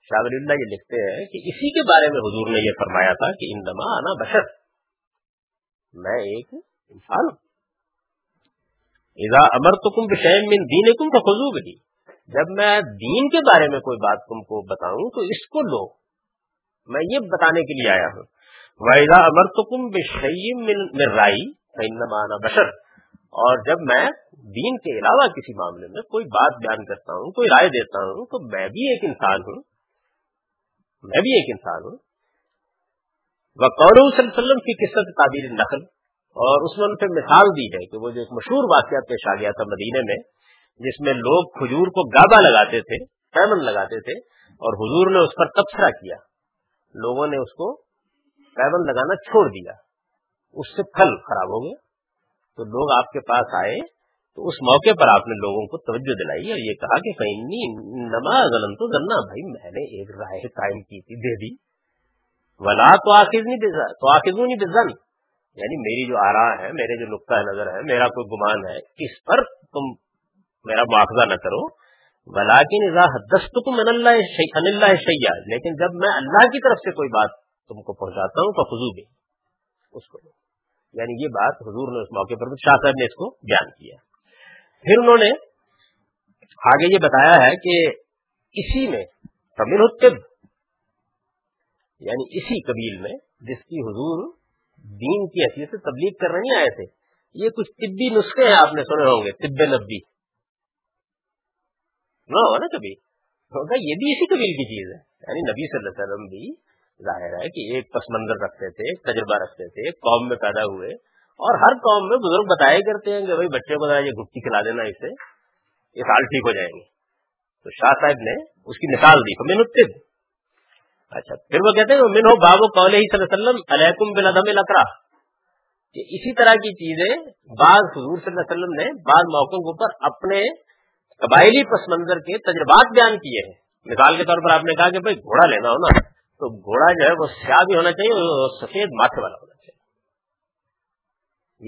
شاہ ولی اللہ یہ لکھتے ہیں کہ اسی کے بارے میں حضور نے یہ فرمایا تھا کہ ان دما آنا بشر، میں ایک انسان ہوں۔ امر تو کم من دین کم تو خزو جب میں دین کے بارے میں کوئی بات تم کو بتاؤں تو اس کو لو. میں یہ بتانے کے لیے آیا ہوں. ویزا امر تو کم بشیم رائی مانا بشر. اور جب میں دین کے علاوہ کسی معاملے میں کوئی بات بیان کرتا ہوں، کوئی رائے دیتا ہوں، تو میں بھی ایک انسان ہوں. میں بھی ایک انسان ہوں. وہ صلی اللہ علیہ وسلم کی قسط تعبیر نقل اور اس میں ان پہ مثال دی ہے کہ وہ جو ایک مشہور واقعہ پیش آ گیا تھا مدینے میں، جس میں لوگ کھجور کو گابا لگاتے تھے پیمن لگاتے تھے، اور حضور نے اس پر تبصرہ کیا۔ لوگوں نے اس کو پیمن لگانا چھوڑ دیا۔ اس سے پھل خراب ہو گئے۔ تو لوگ آپ کے پاس آئے۔ تو اس موقع پر آپ نے لوگوں کو توجہ دلائی اور یہ کہا کہ نماز تو ذنا بھائی، میں نے ایک رائے قائم کی تھی، دے دی۔ ولا تو آخر نہیں تو آخر نہیں دن یعنی میری جو آرا ہے، میرے جو نقطۂ نظر ہے، میرا کوئی گمان ہے، اس پر تم میرا مواخذہ نہ کرو۔ بلاکن من اللہ شیا لیکن جب میں اللہ کی طرف سے کوئی بات تم کو پہنچاتا ہوں، تو خزو بھی اس کو۔ یعنی یہ بات حضور نے اس موقع پر شاہ صاحب نے اس کو بیان کیا۔ پھر انہوں نے آگے یہ بتایا ہے کہ اسی میں تمل یعنی اسی قبیل میں جس کی حضور دین کی حیثیت سے تبلیغ کر نہیں آئے تھے یہ کچھ طبی نسخے ہیں، آپ نے سنے ہوں گے، طب نبی۔ نہ ہو نا کبھی۔ یہ بھی اسی قبیل کی چیز ہے۔ یعنی نبی صلی اللہ علیہ وسلم بھی ظاہر ہے کہ ایک پس منظر رکھتے تھے، ایک تجربہ رکھتے تھے، ایک قوم میں پیدا ہوئے۔ اور ہر قوم میں بزرگ بتایا کرتے ہیں کہ بھائی بچے کو یہ گٹی کھلا دینا اسے یہ سال ٹھیک ہو جائیں گے تو شاہ صاحب نے اس کی مثال دی تو میں اچھا پھر وہ کہتے ہیں من ہو بابو قول ہی صلی اللہ علیہ وسلم علیکم بلادم الکرا کہ اسی طرح کی چیزیں بعض حضور صلی اللہ علیہ وسلم نے بعض موقعوں کے اوپر اپنے قبائلی پس منظر کے تجربات بیان کیے ہیں۔ مثال کے طور پر آپ نے کہا کہ بھائی گھوڑا لینا ہو نا، تو گھوڑا جو ہے وہ سیاہ بھی ہونا چاہیے اور سفید ماتھے والا ہونا چاہیے۔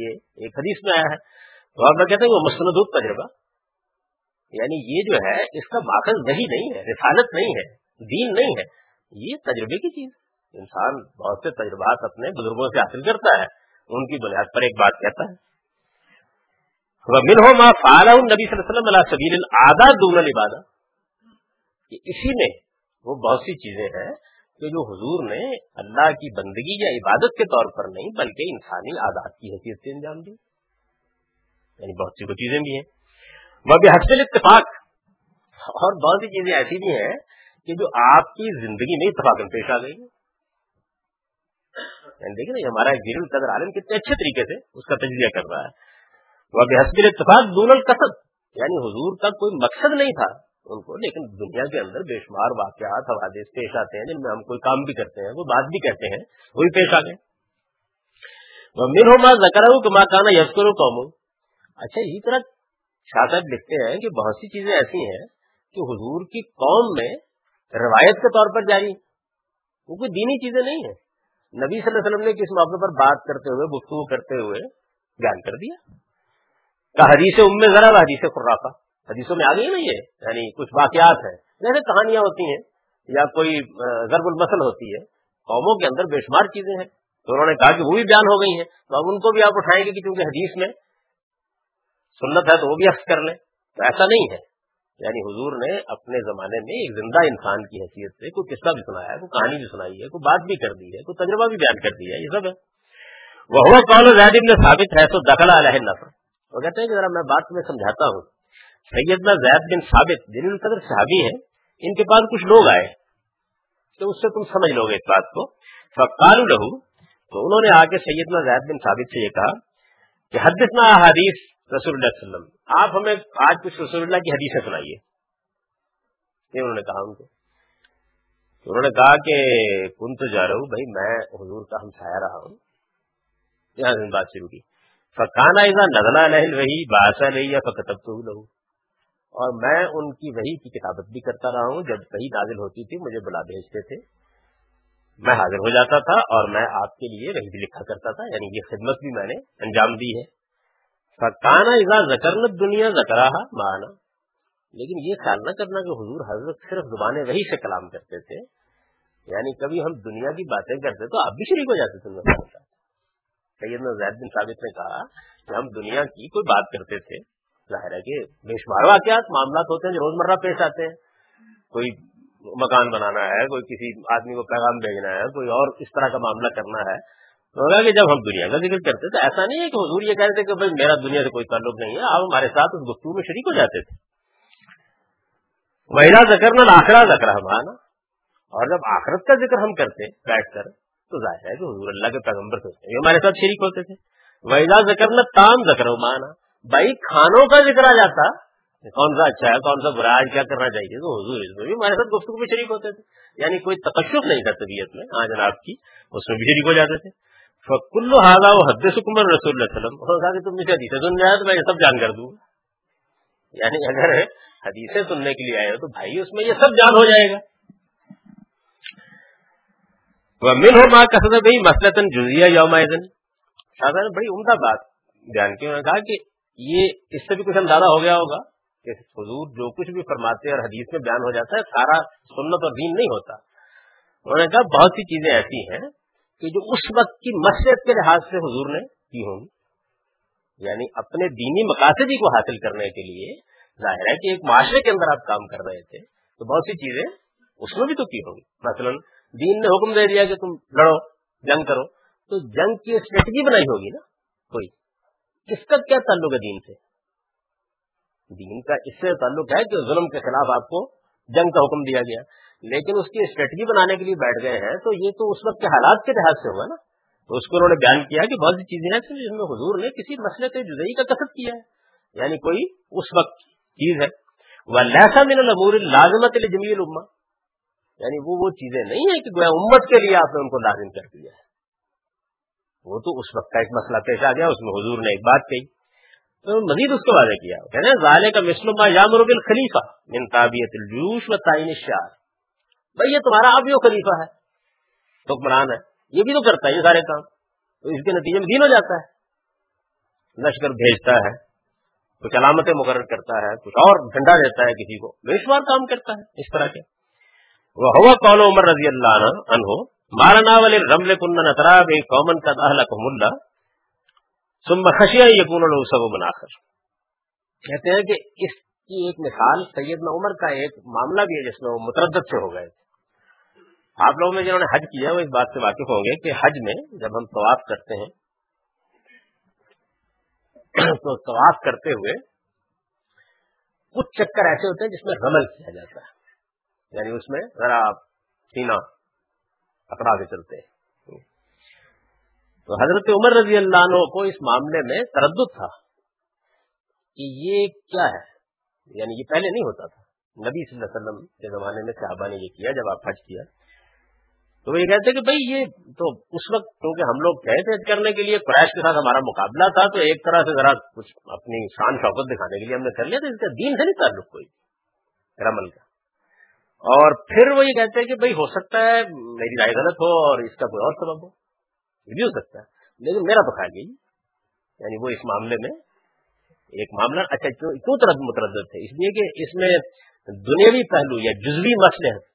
یہ ایک حدیث میں آیا ہے۔ تو آپ کہتے ہیں وہ مستند تجربہ۔ یعنی یہ جو ہے، اس کا ماخذ وہی نہیں ہے، رسالت نہیں ہے، دین نہیں ہے۔ یہ تجربے کی چیز انسان بہت سے تجربات اپنے بزرگوں سے حاصل کرتا ہے۔ ان کی بنیاد پر ایک بات کہتا ہے۔ مل ہو ماں فعال نبی صلی اللہ علیہ وسلم علیہ سبیل دون عبادہ اسی میں وہ بہت سی چیزیں ہیں کہ جو حضور نے اللہ کی بندگی یا عبادت کے طور پر نہیں بلکہ انسانی آداد کی حیثیت سے انجام دی۔ یعنی بہت سی وہ چیزیں بھی ہیں۔ وہ بھی حسل اتفاق اور بہت سی چیزیں ایسی بھی ہیں کہ جو آپ کی زندگی میں اتفاقن پیش آ گئی یعنی دیکھیں نا ہمارا ایک گیرل قدر عالم کتنے اچھے طریقے سے اس کا تجزیہ کر رہا ہے۔ وہ بحسب اتفاق دون القصد یعنی حضور کا کوئی مقصد نہیں تھا ان کو، لیکن دنیا کے اندر بے شمار واقعات، حوادث پیش آتے ہیں جن میں ہم کوئی کام بھی کرتے ہیں وہ بات بھی کہتے ہیں، وہی پیش آ گئے۔ میر ہو ماں زکر ماں کانا یس کرو قوم اچھا اسی طرح شاہ لکھتے ہیں کہ بہت سی چیزیں ایسی ہیں کہ حضور کی قوم میں روایت کے طور پر جاری وہ کوئی دینی چیزیں نہیں ہیں۔ نبی صلی اللہ علیہ وسلم نے کس موقع پر بات کرتے ہوئے، گفتگو کرتے ہوئے بیان کر دیا۔ کہ حدیث ام ذرا حدیث خرافہ۔ حدیثوں میں آ گئی نا یہ یعنی کچھ واقعات ہیں۔ جیسے کہانیاں ہوتی ہیں یا کوئی ضرب المسل ہوتی ہے۔ قوموں کے اندر بے شمار چیزیں ہیں۔ تو انہوں نے کہا کہ وہ بھی بیان ہو گئی ہیں۔ تو اب ان کو بھی آپ اٹھائیں گے کہ چونکہ حدیث میں سنت ہے تو وہ بھی عکس کر لیں۔ تو ایسا نہیں ہے۔ یعنی حضور نے اپنے زمانے میں ایک زندہ انسان کی حیثیت سے کوئی قصہ بھی سنایا ہے، کوئی کہانی بھی سنائی ہے، کوئی بات بھی کر دی ہے، کوئی تجربہ بھی بیان کر دیا ہے، یہ سب ہے۔ وہ ہوا کون زید ابن ثابت ہے تو دخل علیہ نفر وہ کہتے ہیں کہ ذرا میں بات میں سمجھاتا ہوں۔ سیدنا زید بن ثابت جن القدر صحابی ہیں، ان کے پاس کچھ لوگ آئے۔ تو اس سے تم سمجھ لو گے اس بات کو۔ فقال لہو، تو انہوں نے آ کے سیدنا زید بن ثابت سے یہ کہا کہ حدثنا حدیث رسول اللہ علیہ وسلم۔ آپ ہمیں آج کچھ رسول اللہ کی حدیثیں سنائیے۔ یہ انہوں نے کہا ان کو۔ انہوں نے کہا کہ کن تو جا رہا ہوں، بھائی میں حضور کا ہم سایہ رہا ہوں۔ یہاں سے بات شروع کی۔ فقانہ ایزا نزلہ لہل رہی باسا رہی یا فکتب تو لہو اور میں ان کی وہی کی کتابت بھی کرتا رہا ہوں۔ جب کہیں نازل ہوتی تھی، مجھے بلا بھیجتے تھے۔ میں حاضر ہو جاتا تھا اور میں آپ کے لیے وہی بھی لکھا کرتا تھا یعنی یہ خدمت بھی میں نے انجام دی ہے۔ فکانا اذا ذکرنت دنیا زکرا مانا لیکن یہ خیال نہ کرنا کہ حضور حضرت صرف زبانیں وہی سے کلام کرتے تھے یعنی کبھی ہم دنیا کی باتیں کرتے تو آپ بھی شریک ہو جاتے تھے۔ سید زید بن ثابت نے کہا کہ ہم دنیا کی کوئی بات کرتے تھے۔ ظاہر ہے کہ بے شمار واقعات، معاملات ہوتے ہیں جو روزمرہ پیش آتے ہیں۔ کوئی مکان بنانا ہے، کوئی کسی آدمی کو پیغام بھیجنا ہے، کوئی اور اس طرح کا معاملہ کرنا ہے۔ ہوگا کہ جب ہم دنیا کا ذکر کرتے تو ایسا نہیں ہے کہ حضور یہ کہہ رہے تھے کہ بھائی میرا دنیا سے کوئی تعلق نہیں ہے، آپ ہمارے ساتھ اس گفتگو میں شریک ہو جاتے تھے۔ وحیرا ذکر نہ آخرا ذکر ہمارا اور جب آخرت کا ذکر ہم کرتے، بیٹھ کر، تو ظاہر ہے کہ حضور اللہ کے پیغمبر ہوتے یہ ہمارے ساتھ شریک ہوتے تھے۔ وحیرا ذکر نہ تام ذکر مانا بھائی کھانوں کا ذکر آ جاتا، کون سا اچھا ہے، کون سا برا ہے کیا کرنا چاہیے؟ تو حضور اس میں بھی ہمارے ساتھ گفتگو میں شریک ہوتے تھے۔ یعنی کوئی تقشف نہیں تھا طبیعت میں ہاں جناب کی، اس میں بھی شریک ہو جاتے تھے۔ کلو حاضا وہ حد سکمر رسول اللہ وسلم۔ کہا کہ تم مجھے حدیثیں سن جائے تو میں یہ سب جان کر دوں۔ یعنی اگر حدیثیں سننے کے لیے آئے ہو تو بھائی اس میں یہ سب جان ہو جائے گا۔ وہ مل ہو ماں کسد بھائی مسلطن جزیا یوم سادہ بڑی عمدہ بات بیان کی۔ انہوں نے کہا کہ یہ اس سے بھی کچھ اندازہ ہو گیا ہوگا کہ حضور جو کچھ بھی فرماتے اور حدیث میں بیان ہو جاتا ہے، سارا سنت اور دین نہیں ہوتا۔ انہوں نے کہا بہت سی چیزیں ایسی ہیں کہ جو اس وقت کی مسجد کے لحاظ سے حضور نے کی ہوں گی یعنی اپنے دینی مقاصدی کو حاصل کرنے کے لیے ظاہر ہے کہ ایک معاشرے کے اندر آپ کام کر رہے تھے، تو بہت سی چیزیں اس میں بھی تو کی ہوں گی مثلا دین نے حکم دے دیا کہ تم لڑو، جنگ کرو، تو جنگ کی اسٹریٹجی بنائی ہوگی نا کوئی۔ کس کا کیا تعلق ہے دین سے؟ دین کا اس سے تعلق ہے کہ ظلم کے خلاف آپ کو جنگ کا حکم دیا گیا۔ لیکن اس کی اسٹریٹجی بنانے کے لیے بیٹھ گئے ہیں، تو یہ تو اس وقت کے حالات کے لحاظ سے ہوگا نا۔ تو اس کو انہوں نے بیان کیا کہ بہت سی چیزیں ہیں جس میں حضور نے کسی مسئلے کے جدئی کا کسب کیا ہے۔ یعنی کوئی اس وقت چیز ہے۔ وہ لہسا من العبور لازمت جمیل اما یعنی وہ وہ چیزیں نہیں ہیں کہ امت کے لیے آپ نے ان کو لازم کر دیا ہے۔ وہ تو اس وقت کا ایک مسئلہ پیش آ گیا، اس میں حضور نے ایک بات کہی۔ تو مزید اس کو واضح کیا۔ کہنا ظالے کا مسلم یامر خلیفہ من تابیت الجوش و تعین شاہ بھائی یہ تمہارا اب یہ خلیفہ ہے۔ حکمران ہے۔ یہ بھی تو کرتا ہے یہ سارے کام۔ تو اس کے نتیجے میں دین ہو جاتا ہے۔ لشکر بھیجتا ہے۔ کچھ علامتیں مقرر کرتا ہے۔ کچھ اور جھنڈا دیتا ہے کسی کو۔ بے شمار کام کرتا ہے۔ اس طرح کے۔ وہ ہوا کون عمر رضی اللہ عنہ، مارنا والے رمل کن نترا بے قومن کا دہلا کو ملا سم خشیا یقون سب بنا کر کہتے ہیں کہ اس کی ایک مثال سیدنا عمر کا ایک معاملہ بھی ہے، جس میں وہ متردد سے ہو گئے تھے۔ آپ لوگوں میں جنہوں نے حج کیا وہ اس بات سے واقف ہوں گے کہ حج میں جب ہم طواف کرتے ہیں، تو طواف کرتے ہوئے کچھ چکر ایسے ہوتے ہیں جس میں رمل کیا جاتا ہے۔ یعنی اس میں ذرا سینا اکڑا کے چلتے ہیں۔ تو حضرت عمر رضی اللہ عنہ کو اس معاملے میں تردد تھا کہ یہ کیا ہے؟ یعنی یہ پہلے نہیں ہوتا تھا۔ نبی صلی اللہ علیہ وسلم کے زمانے میں صحابہ نے یہ کیا، جب آپ حج کیا تو وہ یہ کہتے کہ بھائی یہ تو اس وقت کیونکہ ہم لوگ گئے تھے کرنے کے لیے، قریش کے ساتھ ہمارا مقابلہ تھا، تو ایک طرح سے ذرا کچھ اپنی شان شوقت دکھانے کے لیے ہم نے کر لیا، تو اس کا دین سے نہیں تعلق کوئی رمل کا۔ اور پھر وہ یہ کہتے ہیں کہ بھائی ہو سکتا ہے میری رائے غلط ہو اور اس کا کوئی اور سبب ہو، یہ بھی ہو سکتا ہے۔ لیکن میرا تو خیال یہی یعنی وہ اس معاملے میں ایک معاملہ اچھا کیوں طرف متردد تھے۔ اس لیے کہ اس میں دنیاوی پہلو یا جزوی مسئلے ہیں۔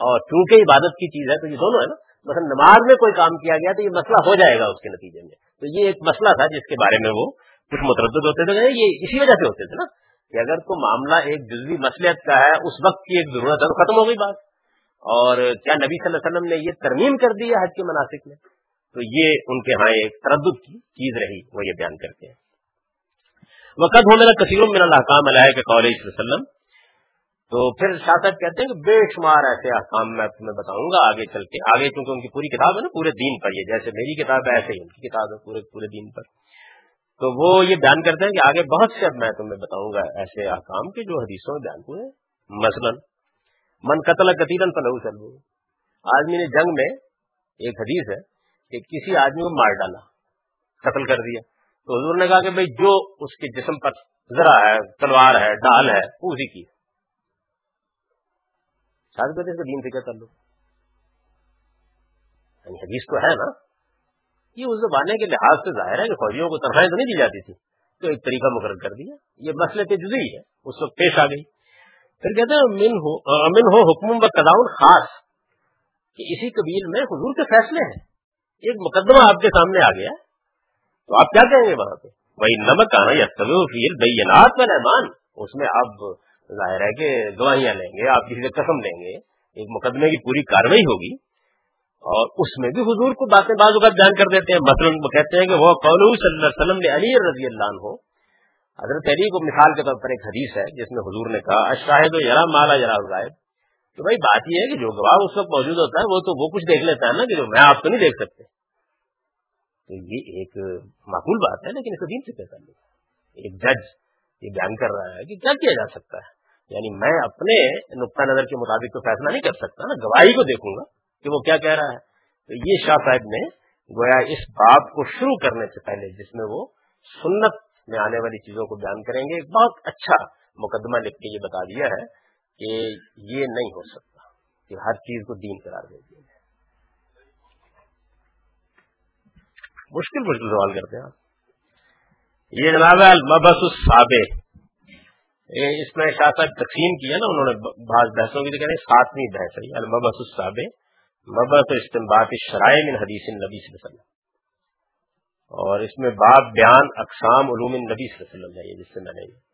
اور چونکہ عبادت کی چیز ہے تو یہ دونوں ہے نا، مثلا نماز میں کوئی کام کیا گیا تو یہ مسئلہ ہو جائے گا اس کے نتیجے میں۔ تو یہ ایک مسئلہ تھا جس کے بارے میں وہ کچھ متردد ہوتے تھے، یہ اسی وجہ سے ہوتے تھے نا کہ اگر تو معاملہ ایک جزوی مسلحت کا ہے، اس وقت کی ایک ضرورت ہے تو ختم ہو گئی بات۔ اور کیا نبی صلی اللہ علیہ وسلم نے یہ ترمیم کر دی ہے حج کے مناسب میں؟ تو یہ ان کے ہاں ایک تردد کی چیز رہی، وہ یہ بیان کرتے ہیں۔ وقت ہونے لگا کثیر من الحکام علیہ کے کالج وسلم تو پھر شاہ صاحب کہتے ہیں کہ بے شمار ایسے احکام میں تمہیں بتاؤں گا آگے چل کے۔ آگے چونکہ ان کی پوری کتاب ہے نا، پورے دین پر یہ جیسے میری کتاب ہے، ایسے ہی ان کی کتاب ہے، پورے پورے دین پر۔ تو وہ یہ بیان کرتے ہیں کہ آگے بہت سے اب میں تمہیں بتاؤں گا ایسے احکام کے جو حدیثوں میں بیان ہوئے۔ مثلاً، من قتل قطیل فلو چلو آدمی نے جنگ میں ایک حدیث ہے کہ کسی آدمی کو مار ڈالا، قتل کر دیا۔ تو حضور نے کہا کہ بھائی جو اس کے جسم پر ذرا ہے، تلوار ہے، ڈال ہے، اسی کی شاید کہتے اس کا دین سے کیا تعلق یعنی حدیث تو ہے نا۔ یہ اس زمانے کے لحاظ سے ظاہر ہے کہ فوجیوں کو تنخواہیں تو نہیں دی جاتی تھی۔ تو ایک طریقہ مقرر کر دیا۔ یہ مسئلے پہ جزی ہے اس وقت پیش آ گئی۔ پھر کہتے ہیں، من ہو امن ہو حکم و قداؤن خاص۔ کہ اسی قبیل میں حضور کے فیصلے ہیں۔ ایک مقدمہ آپ کے سامنے آ گیا۔ تو آپ کیا کہیں گے وہاں پہ؟ وہی نمک آنا یا فیل بینات و رحمان اس میں آپ ظاہر ہے کہ گواہیاں لیں گے، آپ کسی سے قسم لیں گے، ایک مقدمے کی پوری کاروائی ہوگی اور اس میں بھی حضور کو باتیں بعض اوقات بیان کر دیتے ہیں۔ مثلاً وہ کہتے ہیں کہ وہ قول صلی اللہ علیہ وسلم نے علی رضی اللہ عنہ۔ حضرت علی کو مثال کے طور پر ایک حدیث ہے جس میں حضور نے کہا اشاہد و یرا مالا یرا غائب تو بھائی بات یہ ہے کہ جو گواہ اس وقت موجود ہوتا ہے، وہ تو وہ کچھ دیکھ لیتا ہے نا کہ جو میں آپ تو نہیں دیکھ سکتے۔ تو یہ ایک معقول بات ہے، لیکن اس کو دین سے کیسا لے ایک جج یہ بیان کر رہا ہے کہ کیا کیا جا سکتا ہے۔ یعنی میں اپنے نقطۂ نظر کے مطابق تو فیصلہ نہیں کر سکتا نا، گواہی کو دیکھوں گا کہ وہ کیا کہہ رہا ہے۔ تو یہ شاہ صاحب نے گویا اس بات کو شروع کرنے سے پہلے، جس میں وہ سنت میں آنے والی چیزوں کو بیان کریں گے، ایک بہت اچھا مقدمہ لکھ کے یہ بتا دیا ہے کہ یہ نہیں ہو سکتا کہ ہر چیز کو دین قرار دے دیا مشکل مشکل سوال کرتے ہیں یہ جناب المبس الصابے یعنی اس میں شاہ صاحب تقسیم کیا نا، انہوں نے بعض بحثوں کی کہتے ساتویں بحث ہے المبس الصاب مبس استمباد شرائع من حدیث نبی صلی اللہ علیہ وسلم۔ اور اس میں باب بیان اقسام علوم نبی صلی اللہ علیہ وسلم ہے جس سے میں نے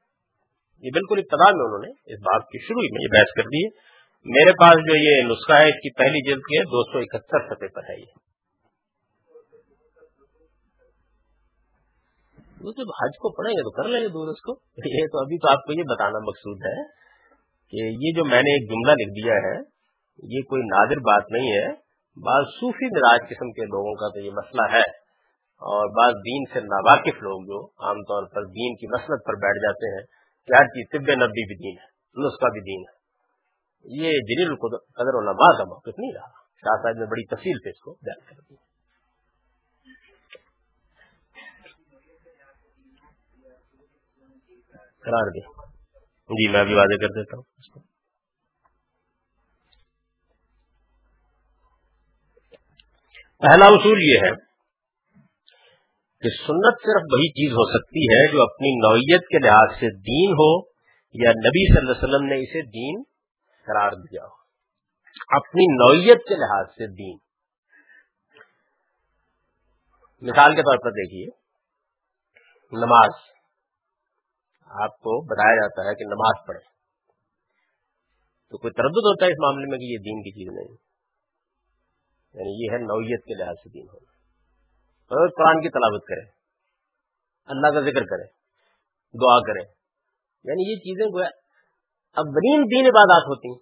یہ بالکل ابتدا میں انہوں نے اس بات کی شروع میں یہ بحث کر دی ہے۔ میرے پاس جو یہ نسخہ ہے، اس کی پہلی جلد کی ہے، دو سو اکہتر سطح پر ہے یہ۔ وہ جب حج کو پڑھیں گے تو کر لیں گے دور اس کو۔ یہ تو ابھی تو آپ کو یہ بتانا مقصود ہے کہ یہ جو میں نے ایک جملہ لکھ دیا ہے، یہ کوئی نادر بات نہیں ہے۔ بعض صوفی مراج قسم کے لوگوں کا تو یہ مسئلہ ہے۔ اور بعض دین سے ناواقف لوگ جو عام طور پر دین کی مسلط پر بیٹھ جاتے ہیں کہ ہر چیز طب نبی بھی دین ہے، نسخہ بھی دین ہے۔ یہ جلیل قدر علماء کا موقف نہیں رہا۔ شاہ صاحب نے بڑی تفصیل سے اس کو بیان کر دیا قرار دے۔ جی میں ابھی واضح کر دیتا ہوں۔ پہلا اصول یہ ہے کہ سنت صرف وہی چیز ہو سکتی ہے جو اپنی نوعیت کے لحاظ سے دین ہو یا نبی صلی اللہ علیہ وسلم نے اسے دین قرار دیا ہو۔ اپنی نوعیت کے لحاظ سے دین۔ مثال کے طور پر دیکھیے، نماز۔ آپ کو بتایا جاتا ہے کہ نماز پڑھے تو کوئی تردد ہوتا ہے اس معاملے میں کہ یہ دین کی چیز نہیں۔ یعنی یہ ہے نوعیت کے لحاظ سے دین ہونا۔ قرآن کی تلاوت کرے اللہ کا ذکر کرے دعا کرے یعنی یہ چیزیں اولین دین عبادات ہوتی ہیں۔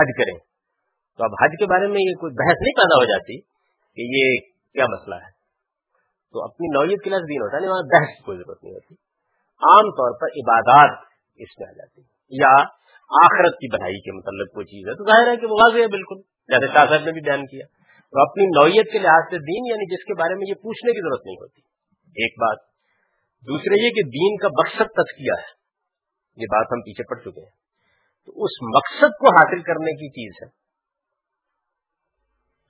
حج کریں۔ تو اب حج کے بارے میں یہ کوئی بحث نہیں پیدا ہو جاتی کہ یہ کیا مسئلہ ہے۔ تو اپنی نوعیت کے لیے دین ہوتا ہے وہاں بحث کی کوئی ضرورت نہیں ہوتی۔ عام طور پر عبادات اس میں آ جاتی یا آخرت کی بڑھائی کے متعلق کوئی چیز ہے، تو ظاہر ہے کہ وہ واضح ہے بالکل، جیسے شاہ صاحب نے بھی بیان کیا۔ تو اپنی نوعیت کے لحاظ سے دین یعنی جس کے بارے میں یہ پوچھنے کی ضرورت نہیں ہوتی۔ ایک بات۔ دوسرے یہ کہ دین کا مقصد تذکیہ ہے۔ یہ بات ہم پیچھے پڑ چکے ہیں۔ تو اس مقصد کو حاصل کرنے کی چیز ہے۔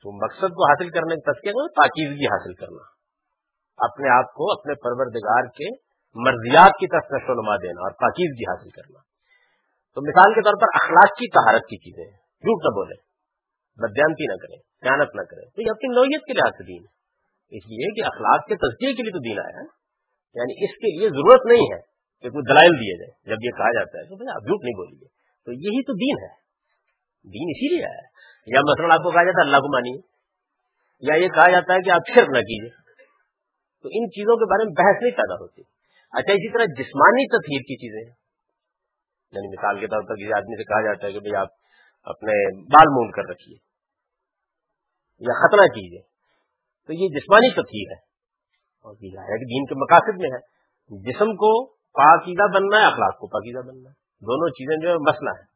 تو مقصد کو حاصل کرنے کا تذکیہ پاکیزگی حاصل کرنا۔ اپنے آپ کو، اپنے پروردگار کے مرضیات کی طرف نشو نما دینا اور پاکیزگی حاصل کرنا۔ تو مثال کے طور پر اخلاق کی تہارت کی چیزیں۔ جھوٹ نہ بولے بدیانتی نہ کریں۔ خیانت نہ کریں۔ تو یہ اپنی نوعیت کے لحاظ سے دین ہے۔ اس لیے کہ اخلاق کے تجزیے کے لیے تو دین آیا ہے۔ یعنی اس کے لیے ضرورت نہیں ہے کہ کوئی دلائل دیے جائے جب یہ کہا جاتا ہے تو بھائی آپ جھوٹ نہیں بولیے۔ تو یہی تو دین ہے۔ دین اسی لیے آیا ہے۔ یا مثلاً آپ کو کہا جاتا ہے اللہ کو مانیے۔ یا یہ کہا جاتا ہے کہ آپ شرک نہ کیجیے تو ان چیزوں کے بارے میں بحث نہیں پیدا ہوتی۔ اچھا اسی طرح جسمانی تطہیر کی چیزیں۔ یعنی مثال کے طور پر کسی آدمی سے کہا جاتا ہے کہ بھائی آپ اپنے بال مون کر رکھیے۔ یا ختنہ کیجیے تو یہ جسمانی تطہیر ہے۔ اور یہ دین کے مقاصد میں ہے۔ جسم کو پاکیزہ بننا ہے، اخلاق کو پاکیزہ بننا ہے۔ دونوں چیزیں جو ہے مسئلہ ہے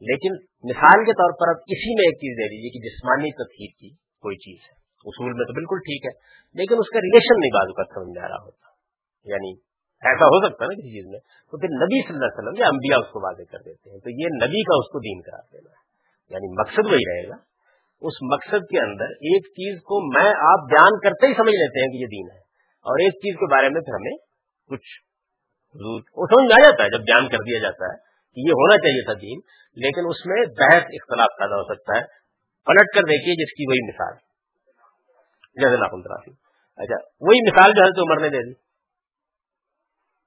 لیکن مثال کے طور پر اب اسی میں ایک چیز دے دیجیے کہ جسمانی تطہیر کی کوئی چیز ہے۔ اصول میں تو بالکل ٹھیک ہے، لیکن اس کا ریلیشن نہیں بازو کا سمجھ میں آ رہا ہوتا۔ یعنی ایسا ہو سکتا ہے نا کسی چیز میں، تو پھر نبی صلی اللہ علیہ وسلم یا انبیاء اس کو واضح کر دیتے ہیں۔ تو یہ نبی کا اس کو دین کرا دینا ہے۔ یعنی مقصد وہی رہے گا۔ اس مقصد کے اندر ایک چیز کو میں آپ بیان کرتے ہی سمجھ لیتے ہیں کہ یہ دین ہے۔ اور ایک چیز کے بارے میں پھر ہمیں کچھ وہ سمجھ میں آ جاتا ہے، جب بیان کر دیا جاتا ہے کہ یہ ہونا چاہیے تھا دین، لیکن اس میں بحث، اختلاف پیدا ہو سکتا ہے۔ پلٹ کر دیکھیے جس کی وہی مثال۔ جیسے لاکھ اچھا وہی مثال جو ہے تو عمر نے دے دی۔